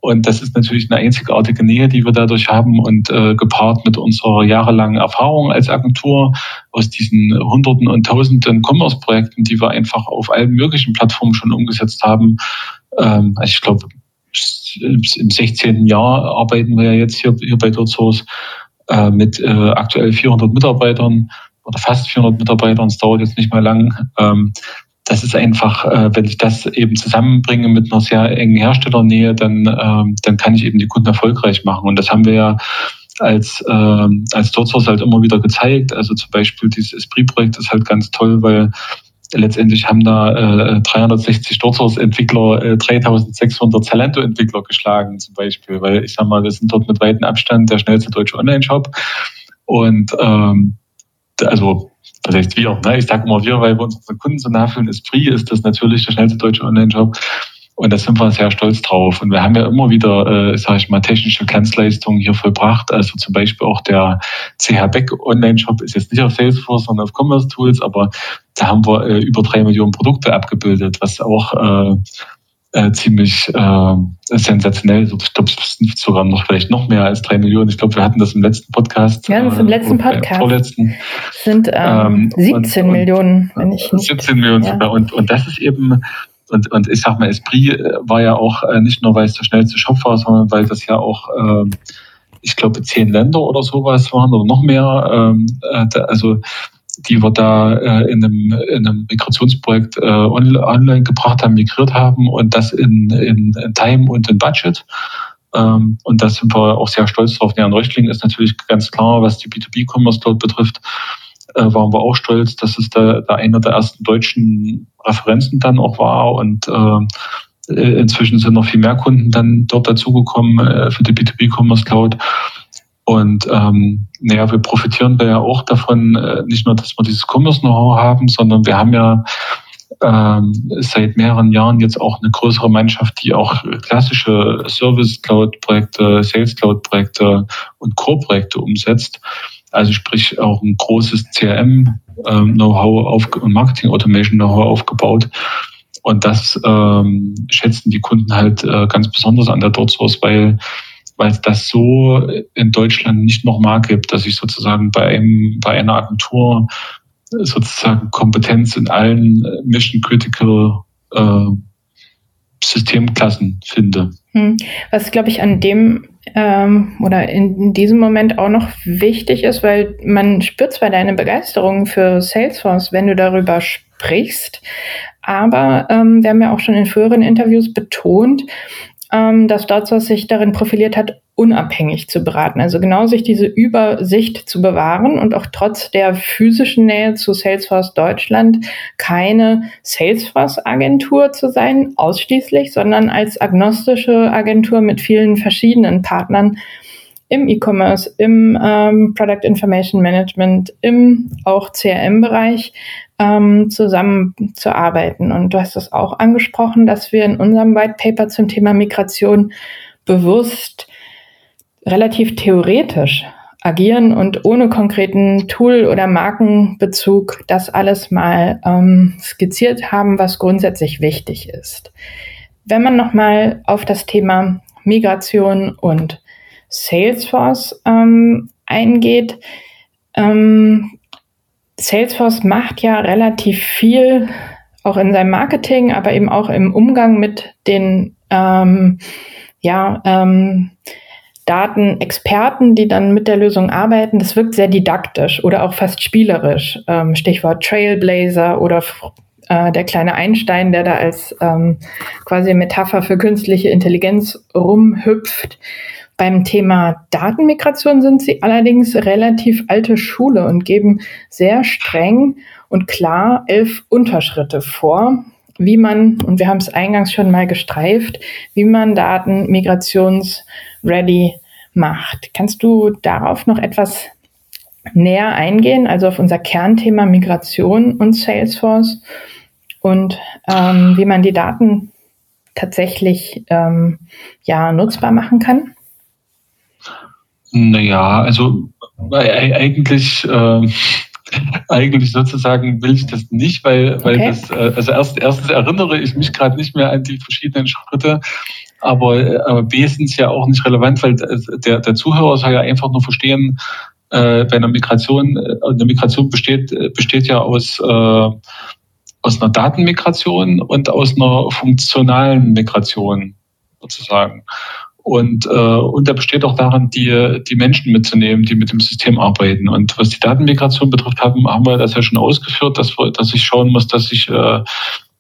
Und das ist natürlich eine einzigartige Nähe, die wir dadurch haben und äh, gepaart mit unserer jahrelangen Erfahrung als Agentur aus diesen Hunderten und Tausenden Commerce-Projekten, die wir einfach auf allen möglichen Plattformen schon umgesetzt haben. Ähm, also ich glaube, im 16. Jahr arbeiten wir ja jetzt hier, hier bei DotSource äh, mit äh, aktuell 400 Mitarbeitern oder fast 400 Mitarbeitern. Es dauert jetzt nicht mal lang. Ähm, das ist einfach, äh, wenn ich das eben zusammenbringe mit einer sehr engen Herstellernähe, dann, ähm, dann kann ich eben die Kunden erfolgreich machen. Und das haben wir ja als, äh, als Dotsors halt immer wieder gezeigt. Also zum Beispiel dieses Esprit-Projekt ist halt ganz toll, weil letztendlich haben da äh, 360 Dotsors-Entwickler äh, 3600 Zalando-Entwickler geschlagen zum Beispiel, weil ich sag mal, wir sind dort mit weitem Abstand der schnellste deutsche Online-Shop und ähm, also das heißt wir, ne? ich sage immer wir, weil wir unsere Kunden so nachfühlen, ist Free, ist das natürlich der schnellste deutsche Online-Shop. Und da sind wir sehr stolz drauf. Und wir haben ja immer wieder, äh, sage ich mal, technische Glanzleistungen hier vollbracht. Also zum Beispiel auch der CH Beck Online-Shop ist jetzt nicht auf Salesforce, sondern auf Commerce Tools, aber da haben wir äh, über drei Millionen Produkte abgebildet, was auch äh, äh, ziemlich äh, sensationell. Ich glaube, es sind sogar noch vielleicht noch mehr als drei Millionen. Ich glaube, wir hatten das im letzten Podcast. Ja, das ist im äh, letzten Podcast. Vorletzten. sind ähm, 17 und, Millionen, wenn ich nicht. 17 Millionen ja. sogar. Und, und das ist eben und, und ich sag mal, Esprit äh, war ja auch äh, nicht nur, weil es der schnellste Shop war, sondern weil das ja auch, äh, ich glaube, zehn Länder oder sowas waren oder noch mehr. Ähm, äh, also die wir da äh, in, einem, in einem Migrationsprojekt äh, online gebracht haben, migriert haben und das in, in, in Time und in Budget. Ähm, und da sind wir auch sehr stolz drauf. Ja, Reuchling ist natürlich ganz klar, was die B2B-Commerce dort betrifft, äh, waren wir auch stolz, dass es da, da einer der ersten deutschen Referenzen dann auch war und äh, inzwischen sind noch viel mehr Kunden dann dort dazugekommen äh, für die B2B-Commerce Cloud. Und ähm, naja, wir profitieren da ja auch davon, äh, nicht nur, dass wir dieses Commerce-Know-how haben, sondern wir haben ja ähm, seit mehreren Jahren jetzt auch eine größere Mannschaft, die auch klassische Service Cloud-Projekte, Sales Cloud-Projekte und Core-Projekte umsetzt. Also sprich auch ein großes CRM-Know-how ähm, und Marketing-Automation-Know-how aufgebaut. Und das ähm, schätzen die Kunden halt äh, ganz besonders an der DotSource, weil weil es das so in Deutschland nicht nochmal gibt, dass ich sozusagen bei, einem, bei einer Agentur sozusagen Kompetenz in allen Mission Critical äh, Systemklassen finde. Hm. Was, glaube ich, an dem ähm, oder in diesem Moment auch noch wichtig ist, weil man spürt zwar deine Begeisterung für Salesforce, wenn du darüber sprichst, aber ähm, wir haben ja auch schon in früheren Interviews betont, ähm, dass Dotsos sich darin profiliert hat, unabhängig zu beraten. Also genau sich diese Übersicht zu bewahren und auch trotz der physischen Nähe zu Salesforce Deutschland keine Salesforce-Agentur zu sein, ausschließlich, sondern als agnostische Agentur mit vielen verschiedenen Partnern im E-Commerce, im ähm, Product Information Management, im auch CRM-Bereich ähm, zusammenzuarbeiten. Und du hast es auch angesprochen, dass wir in unserem White Paper zum Thema Migration bewusst relativ theoretisch agieren und ohne konkreten Tool- oder Markenbezug das alles mal ähm, skizziert haben, was grundsätzlich wichtig ist. Wenn man nochmal auf das Thema Migration und Salesforce ähm, eingeht, ähm, Salesforce macht ja relativ viel, auch in seinem Marketing, aber eben auch im Umgang mit den ähm, ja, ähm, Datenexperten, die dann mit der Lösung arbeiten. Das wirkt sehr didaktisch oder auch fast spielerisch. Ähm, Stichwort Trailblazer oder äh, der kleine Einstein, der da als ähm, quasi Metapher für künstliche Intelligenz rumhüpft. Beim Thema Datenmigration sind sie allerdings relativ alte Schule und geben sehr streng und klar elf Unterschritte vor, wie man, und wir haben es eingangs schon mal gestreift, wie man Daten migrationsready macht. Kannst du darauf noch etwas näher eingehen, also auf unser Kernthema Migration und Salesforce und ähm, wie man die Daten tatsächlich ähm, ja nutzbar machen kann? Naja, also äh, eigentlich, äh, eigentlich sozusagen will ich das nicht, weil, weil okay. das, äh, also erst, erstens erinnere ich mich gerade nicht mehr an die verschiedenen Schritte, aber, aber B sind es ja auch nicht relevant, weil der, der Zuhörer soll ja einfach nur verstehen, äh, bei einer Migration, äh, eine Migration besteht, besteht ja aus, äh, aus einer Datenmigration und aus einer funktionalen Migration sozusagen. Und, äh, und der besteht auch darin, die, die Menschen mitzunehmen, die mit dem System arbeiten. Und was die Datenmigration betrifft, haben, haben wir das ja schon ausgeführt, dass, wir, dass ich schauen muss, dass ich äh,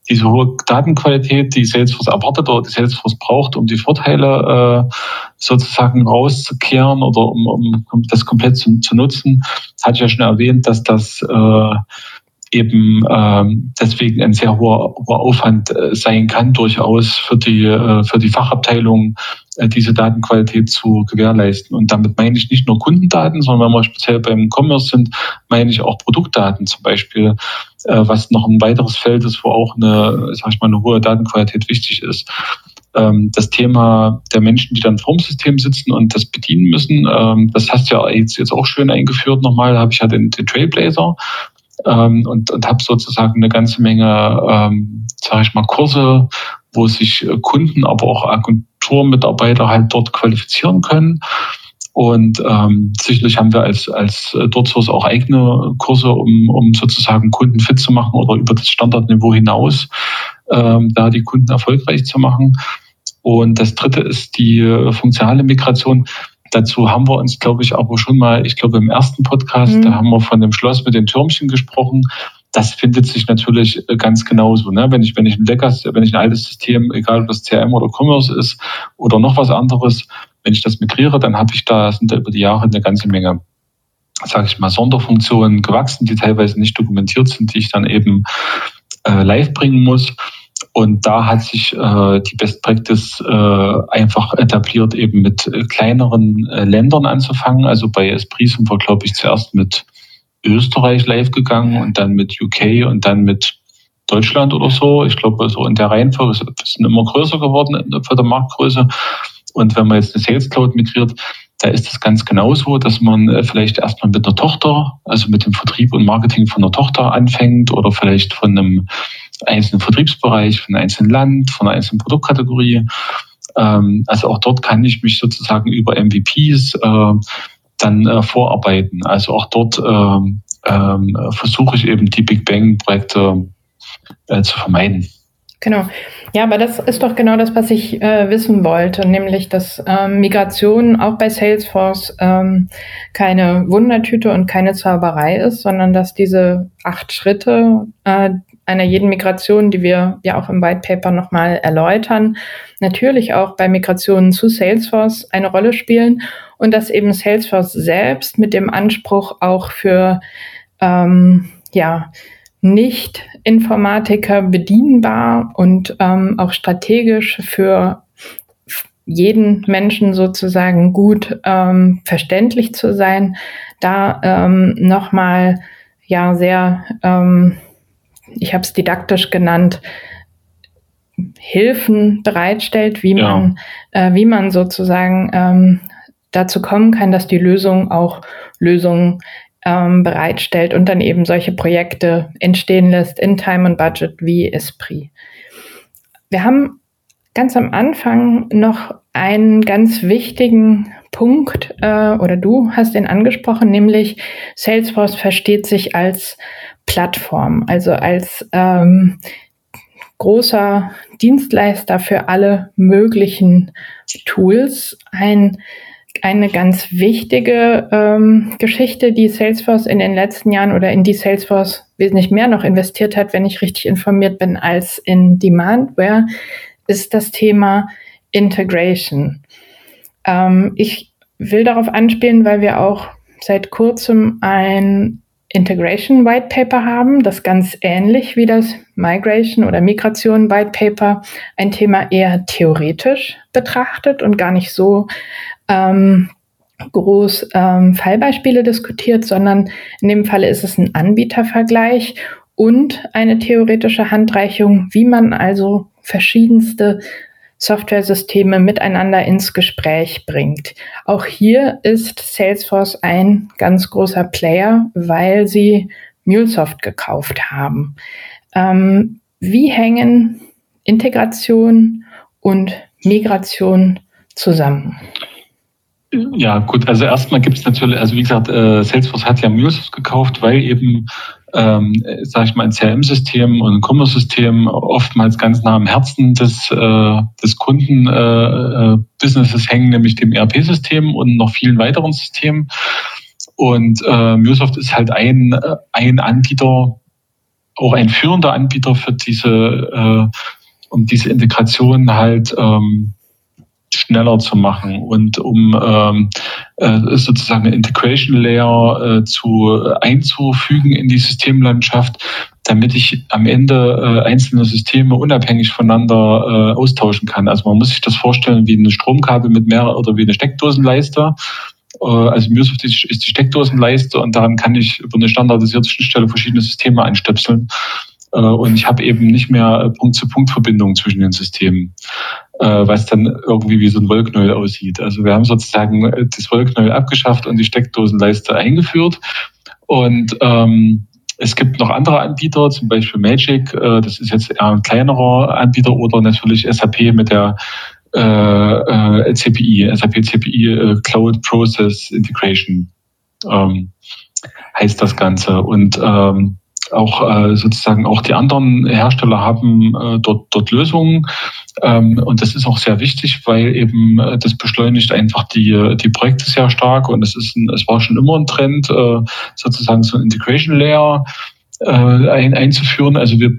diese hohe Datenqualität, die Salesforce erwartet oder die Salesforce braucht, um die Vorteile äh, sozusagen rauszukehren oder um, um das komplett zu, zu nutzen, hatte ich ja schon erwähnt, dass das äh, eben ähm, deswegen ein sehr hoher, hoher Aufwand äh, sein kann, durchaus für die, äh, für die Fachabteilung äh, diese Datenqualität zu gewährleisten. Und damit meine ich nicht nur Kundendaten, sondern wenn wir speziell beim Commerce sind, meine ich auch Produktdaten zum Beispiel, äh, was noch ein weiteres Feld ist, wo auch eine, sag ich mal, eine hohe Datenqualität wichtig ist ähm, das Thema der Menschen, die dann vorm System sitzen und das bedienen müssen, ähm, das hast du ja jetzt, jetzt auch schön eingeführt nochmal, da habe ich ja den, den Trailblazer ähm, und, und habe sozusagen eine ganze Menge, ähm, sage ich mal, Kurse, wo sich äh, Kunden, aber auch Agenturmitarbeiter halt dort qualifizieren können. Und ähm, sicherlich haben wir als, als äh, DortSource auch eigene Kurse, um, um sozusagen Kunden fit zu machen oder über das Standardniveau hinaus ähm, da die Kunden erfolgreich zu machen. Und das dritte ist die äh, funktionale Migration. Dazu haben wir uns, glaube ich, aber schon mal, ich glaube im ersten Podcast, mhm. da haben wir von dem Schloss mit den Türmchen gesprochen. Das findet sich natürlich äh, ganz genauso. Ne? Wenn ich, wenn ich ein leckeres, wenn ich ein altes System, egal ob das CRM oder Commerce ist oder noch was anderes, wenn ich das migriere, dann habe ich da, sind da über die Jahre eine ganze Menge, sage ich mal, Sonderfunktionen gewachsen, die teilweise nicht dokumentiert sind, die ich dann eben äh, live bringen muss. Und da hat sich äh, die Best Practice äh, einfach etabliert, eben mit äh, kleineren äh, Ländern anzufangen. Also bei Esprit sind wir, glaube ich, zuerst mit Österreich live gegangen und dann mit UK und dann mit Deutschland oder so. Ich glaube, so in der Reihenfolge sind immer größer geworden für der Marktgröße. Und wenn man jetzt eine Sales Cloud migriert, da ist es ganz genauso, dass man äh, vielleicht erstmal mit einer Tochter, also mit dem Vertrieb und Marketing von einer Tochter anfängt oder vielleicht von einem einzelnen Vertriebsbereich, von einem einzelnen Land, von einer einzelnen Produktkategorie. Ähm, also auch dort kann ich mich sozusagen über MVPs äh, dann äh, vorarbeiten. Also auch dort ähm, versuche ich eben die Big Bang-Projekte äh, zu vermeiden. Genau. Ja, aber das ist doch genau das, was ich äh, wissen wollte, nämlich, dass ähm, Migration auch bei Salesforce ähm, keine Wundertüte und keine Zauberei ist, sondern dass diese acht Schritte äh, einer jeden Migration, die wir ja auch im White Paper nochmal erläutern, natürlich auch bei Migrationen zu Salesforce eine Rolle spielen und dass eben Salesforce selbst mit dem Anspruch auch für ähm, ja nicht Informatiker bedienbar und ähm, auch strategisch für jeden Menschen sozusagen gut ähm, verständlich zu sein, da ähm, nochmal ja sehr, ähm, ich habe es didaktisch genannt, Hilfen bereitstellt, wie ja. man, äh, wie man sozusagen ähm, dazu kommen kann, dass die Lösung auch Lösungen ähm, bereitstellt und dann eben solche Projekte entstehen lässt in Time und Budget wie Esprit. Wir haben ganz am Anfang noch einen ganz wichtigen Punkt, äh, oder du hast den angesprochen, nämlich Salesforce versteht sich als Plattform, also als ähm, großer Dienstleister für alle möglichen Tools, ein eine ganz wichtige ähm, Geschichte, die Salesforce in den letzten Jahren oder in die Salesforce wesentlich mehr noch investiert hat, wenn ich richtig informiert bin, als in Demandware, ist das Thema Integration. Ähm, ich will darauf anspielen, weil wir auch seit kurzem ein Integration White Paper haben, das ganz ähnlich wie das Migration oder Migration White Paper ein Thema eher theoretisch betrachtet und gar nicht so ähm, groß ähm, Fallbeispiele diskutiert, sondern in dem Falle ist es ein Anbietervergleich und eine theoretische Handreichung, wie man also verschiedenste Softwaresysteme miteinander ins Gespräch bringt. Auch hier ist Salesforce ein ganz großer Player, weil sie MuleSoft gekauft haben. Ähm, wie hängen Integration und Migration zusammen? Ja, gut, also erstmal gibt es natürlich, also wie gesagt, äh, Salesforce hat ja MuleSoft gekauft, weil eben, ähm, sage ich mal, ein CRM-System und ein Commerce-System oftmals ganz nah am Herzen des, äh, des Kunden-Businesses äh, hängen, nämlich dem ERP-System und noch vielen weiteren Systemen. Und äh, MuleSoft ist halt ein, ein Anbieter auch ein führender Anbieter für diese, äh, um diese Integration halt ähm, schneller zu machen und um ähm, äh, sozusagen eine Integration Layer äh, zu äh, einzufügen in die Systemlandschaft, damit ich am Ende äh, einzelne Systeme unabhängig voneinander äh, austauschen kann. Also man muss sich das vorstellen wie ein Stromkabel mit mehr oder wie eine Steckdosenleiste. Äh, also MuseSoft ist die Steckdosenleiste und daran kann ich über eine standardisierte Schnittstelle verschiedene Systeme einstöpseln. Äh, und ich habe eben nicht mehr Punkt-zu-Punkt-Verbindungen zwischen den Systemen was dann irgendwie wie so ein Wollknäuel aussieht. Also wir haben sozusagen äh, das Wollknäuel abgeschafft und die Steckdosenleiste eingeführt. Und ähm, es gibt noch andere Anbieter, zum Beispiel Magic, äh, das ist jetzt eher ein kleinerer Anbieter oder natürlich SAP mit der äh, äh, CPI, SAP CPI äh, Cloud Process Integration ähm, heißt das Ganze. Und ähm, auch äh, sozusagen auch die anderen Hersteller haben äh, dort, dort Lösungen. Ähm, und das ist auch sehr wichtig, weil eben äh, das beschleunigt einfach die, die Projekte sehr stark. Und es ist ein, es war schon immer ein Trend, sozusagen so ein Integration Layer ein, einzuführen. Also wir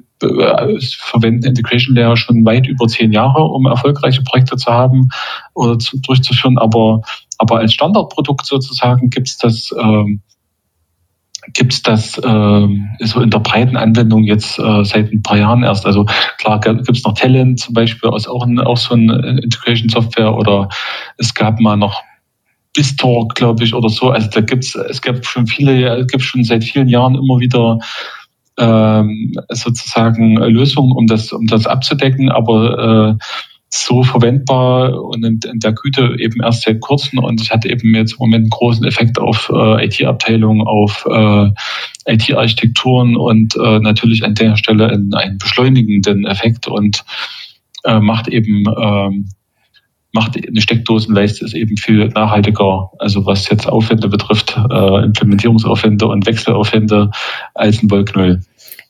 verwenden Integration Layer schon weit über zehn Jahre, um erfolgreiche Projekte zu haben oder zu, durchzuführen. Aber, aber als Standardprodukt sozusagen gibt es das ähm, gibt es das äh, so in der breiten Anwendung jetzt äh, seit ein paar Jahren erst. Also klar gibt es noch Talent zum Beispiel, aus auch, ein, auch so eine Integration Software oder es gab mal noch BizTalk, glaube ich, oder so. Also da gibt's, es gibt schon viele, es gibt schon seit vielen Jahren immer wieder ähm, sozusagen Lösungen, um das, um das abzudecken, aber äh, so verwendbar und in, in, der Güte eben erst seit kurzem. Und es hat eben jetzt im Moment einen großen Effekt auf äh, IT-Abteilungen, auf äh, IT-Architekturen und äh, natürlich an der Stelle einen, einen beschleunigenden Effekt und äh, macht eben ähm, macht eine Steckdosenleiste ist eben viel nachhaltiger, also was jetzt Aufwände betrifft, äh, Implementierungsaufwände und Wechselaufwände als ein Wollknäuel.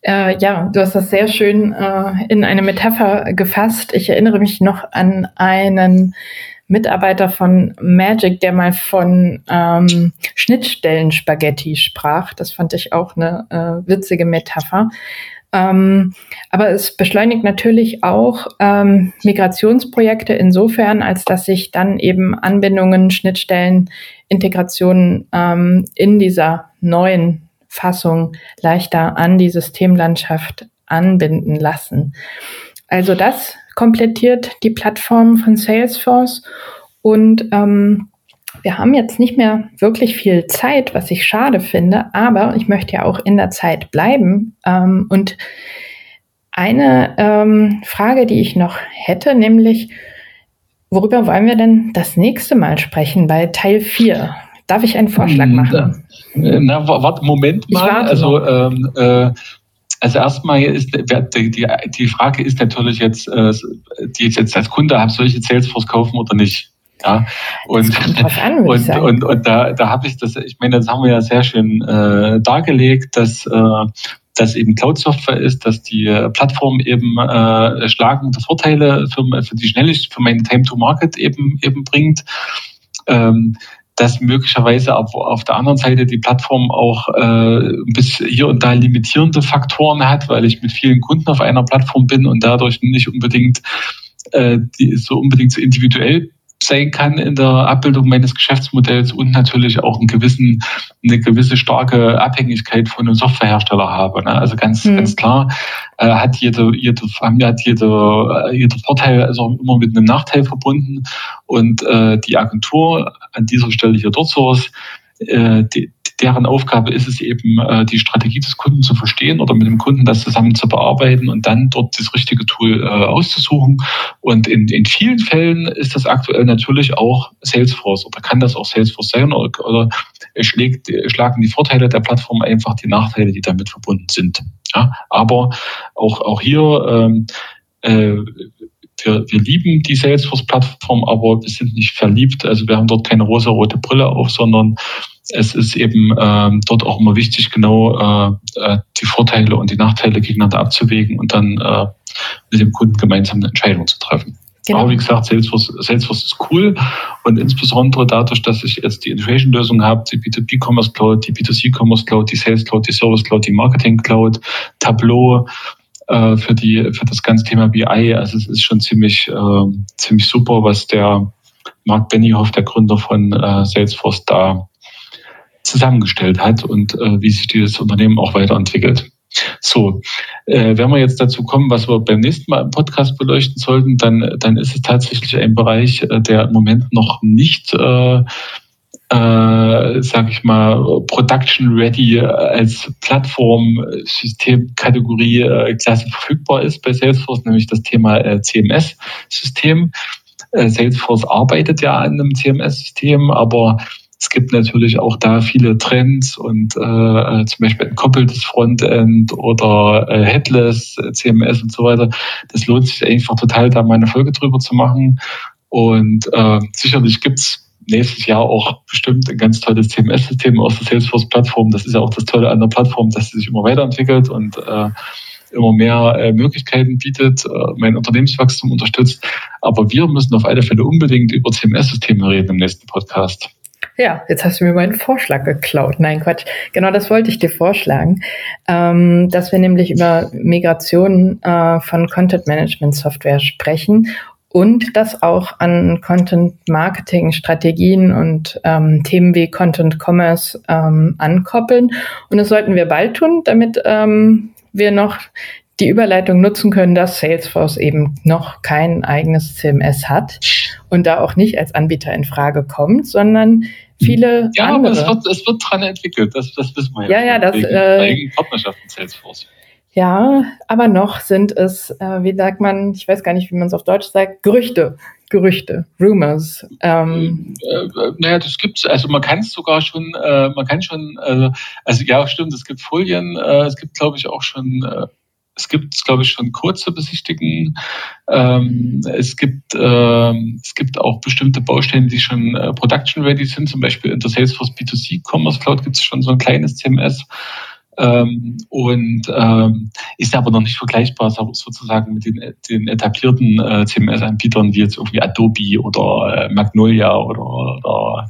Äh, ja, du hast das sehr schön äh, in eine Metapher gefasst. Ich erinnere mich noch an einen Mitarbeiter von Magic, der mal von ähm, Schnittstellen-Spaghetti sprach. Das fand ich auch eine äh, witzige Metapher. Ähm, aber es beschleunigt natürlich auch ähm, Migrationsprojekte insofern, als dass sich dann eben Anbindungen, Schnittstellen, Integrationen ähm, in dieser neuen Fassung leichter an die Systemlandschaft anbinden lassen. Also das komplettiert die Plattform von Salesforce und ähm, wir haben jetzt nicht mehr wirklich viel Zeit, was ich schade finde, aber ich möchte ja auch in der Zeit bleiben. Ähm, und eine ähm, Frage, die ich noch hätte, nämlich, worüber wollen wir denn das nächste Mal sprechen bei Teil 4? Darf ich einen Vorschlag hm, machen? Na, warte, Moment mal. Also, ähm, äh, also erstmal ist die, die, die Frage ist natürlich jetzt, äh, die ich jetzt als Kunde habe, soll ich jetzt Salesforce kaufen oder nicht? Ja, und, an, und, und, und, da, da habe ich das, ich meine, das haben wir ja sehr schön äh, dargelegt, dass, äh, dass eben Cloud-Software ist, dass die Plattform eben äh, schlagende Vorteile für, für die Schnelligkeit, für meine Time to Market eben, eben bringt. Ähm, dass möglicherweise auf, auf der anderen Seite die Plattform auch äh, bis hier und da limitierende Faktoren hat, weil ich mit vielen Kunden auf einer Plattform bin und dadurch nicht unbedingt äh, die, so unbedingt so individuell sein kann in der Abbildung meines Geschäftsmodells und natürlich auch einen gewissen, eine gewisse starke Abhängigkeit von einem Softwarehersteller habe. Ne? Also ganz, mhm. ganz klar äh, hat jede, jede, hat jede, jeder Vorteil also immer mit einem Nachteil verbunden und äh, die Agentur an dieser Stelle hier dort source äh, die, deren Aufgabe ist es eben, äh, die Strategie des Kunden zu verstehen oder mit dem Kunden das zusammen zu bearbeiten und dann dort das richtige Tool äh, auszusuchen. Und in, in vielen Fällen ist das aktuell natürlich auch Salesforce oder kann das auch Salesforce sein oder, oder schlägt, schlagen die Vorteile der Plattform einfach die Nachteile, die damit verbunden sind. Ja, aber auch, auch hier ähm, äh, wir, wir lieben die Salesforce-Plattform, aber wir sind nicht verliebt. Also wir haben dort keine rosa-rote Brille auf, sondern es ist eben ähm, dort auch immer wichtig, genau äh, äh, die Vorteile und die Nachteile gegeneinander abzuwägen und dann äh, mit dem Kunden gemeinsam eine Entscheidung zu treffen. Genau. Aber wie gesagt, Salesforce, Salesforce ist cool und insbesondere dadurch, dass ich jetzt die Integration-Lösung habe, die B2B Commerce Cloud, die B2C Commerce Cloud, die Sales Cloud, die Service Cloud, die Marketing Cloud, Tableau äh, für die für das ganze Thema BI. Also es ist schon ziemlich äh, ziemlich super, was der Mark Benioff, der Gründer von äh, Salesforce, da zusammengestellt hat und äh, wie sich dieses Unternehmen auch weiterentwickelt. So, äh, wenn wir jetzt dazu kommen, was wir beim nächsten Mal im Podcast beleuchten sollten, dann, dann ist es tatsächlich ein Bereich, äh, der im Moment noch nicht, äh, äh, sage ich mal, Production Ready als Plattform, Systemkategorie äh, Klasse verfügbar ist bei Salesforce, nämlich das Thema äh, CMS-System. Äh, Salesforce arbeitet ja an einem CMS-System, aber es gibt natürlich auch da viele Trends und äh, äh zum Beispiel ein koppeltes Frontend oder äh, Headless, äh, CMS und so weiter. Das lohnt sich einfach total, da mal eine Folge drüber zu machen. Und äh, sicherlich gibt's nächstes Jahr auch bestimmt ein ganz tolles CMS-System aus der Salesforce-Plattform. Das ist ja auch das Tolle an der Plattform, dass sie sich immer weiterentwickelt und äh, immer mehr äh, Möglichkeiten bietet, äh, mein Unternehmenswachstum unterstützt. Aber wir müssen auf alle Fälle unbedingt über CMS-Systeme reden im nächsten Podcast. Ja, jetzt hast du mir meinen Vorschlag geklaut. Nein, Quatsch. Genau das wollte ich dir vorschlagen, ähm, dass wir nämlich über Migration äh, von Content Management Software sprechen und das auch an Content Marketing Strategien und ähm, Themen wie Content Commerce ähm, ankoppeln. Und das sollten wir bald tun, damit ähm, wir noch die Überleitung nutzen können, dass Salesforce eben noch kein eigenes CMS hat und da auch nicht als Anbieter in Frage kommt, sondern viele ja, andere. Aber es wird, es wird dran entwickelt, das, das wissen wir ja. Ja, ja, das. Äh, Partnerschaften Salesforce. Ja, aber noch sind es, äh, wie sagt man, ich weiß gar nicht, wie man es auf Deutsch sagt, Gerüchte. Gerüchte, Rumors. Ähm. Äh, äh, naja, das gibt's. Also man kann es sogar schon, äh, man kann schon, also ja, stimmt, es gibt Folien, es gibt, glaube ich, auch schon es gibt, glaube ich, schon kurze Besichtigungen. Ähm, es, gibt, ähm, es gibt auch bestimmte Baustellen, die schon äh, production ready sind. Zum Beispiel in der Salesforce B2C Commerce Cloud gibt es schon so ein kleines CMS. Ähm, und ähm, ist aber noch nicht vergleichbar sozusagen mit den, den etablierten äh, CMS-Anbietern wie jetzt irgendwie Adobe oder äh, Magnolia oder, oder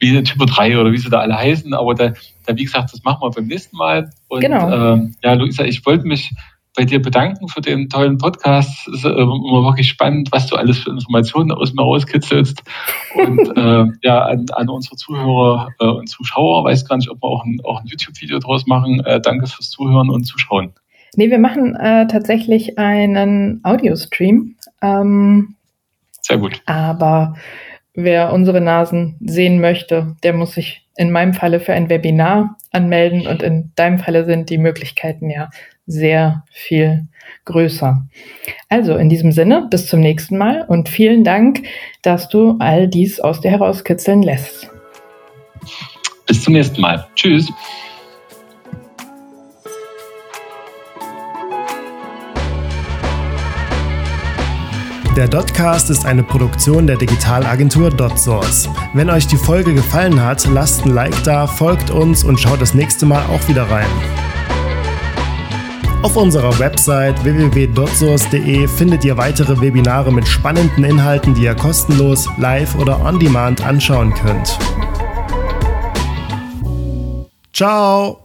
wie Typo 3 oder wie sie da alle heißen. Aber da, da, wie gesagt, das machen wir beim nächsten Mal. Und genau. ähm, ja, Luisa, ich wollte mich bei dir bedanken für den tollen Podcast. Es ist äh, immer wirklich spannend, was du alles für Informationen aus mir rauskitzelst. Und äh, ja, an, an unsere Zuhörer äh, und Zuschauer, weiß gar nicht, ob wir auch ein, ein YouTube-Video draus machen. Äh, danke fürs Zuhören und Zuschauen. Nee, wir machen äh, tatsächlich einen Audio-Stream. Ähm, Sehr gut. Aber wer unsere Nasen sehen möchte, der muss sich in meinem Falle für ein Webinar anmelden und in deinem Falle sind die Möglichkeiten ja sehr viel größer. Also in diesem Sinne, bis zum nächsten Mal und vielen Dank, dass du all dies aus dir herauskitzeln lässt. Bis zum nächsten Mal. Tschüss. Der Dotcast ist eine Produktion der Digitalagentur DotSource. Wenn euch die Folge gefallen hat, lasst ein Like da, folgt uns und schaut das nächste Mal auch wieder rein. Auf unserer Website www.dotsource.de findet ihr weitere Webinare mit spannenden Inhalten, die ihr kostenlos, live oder on demand anschauen könnt. Ciao!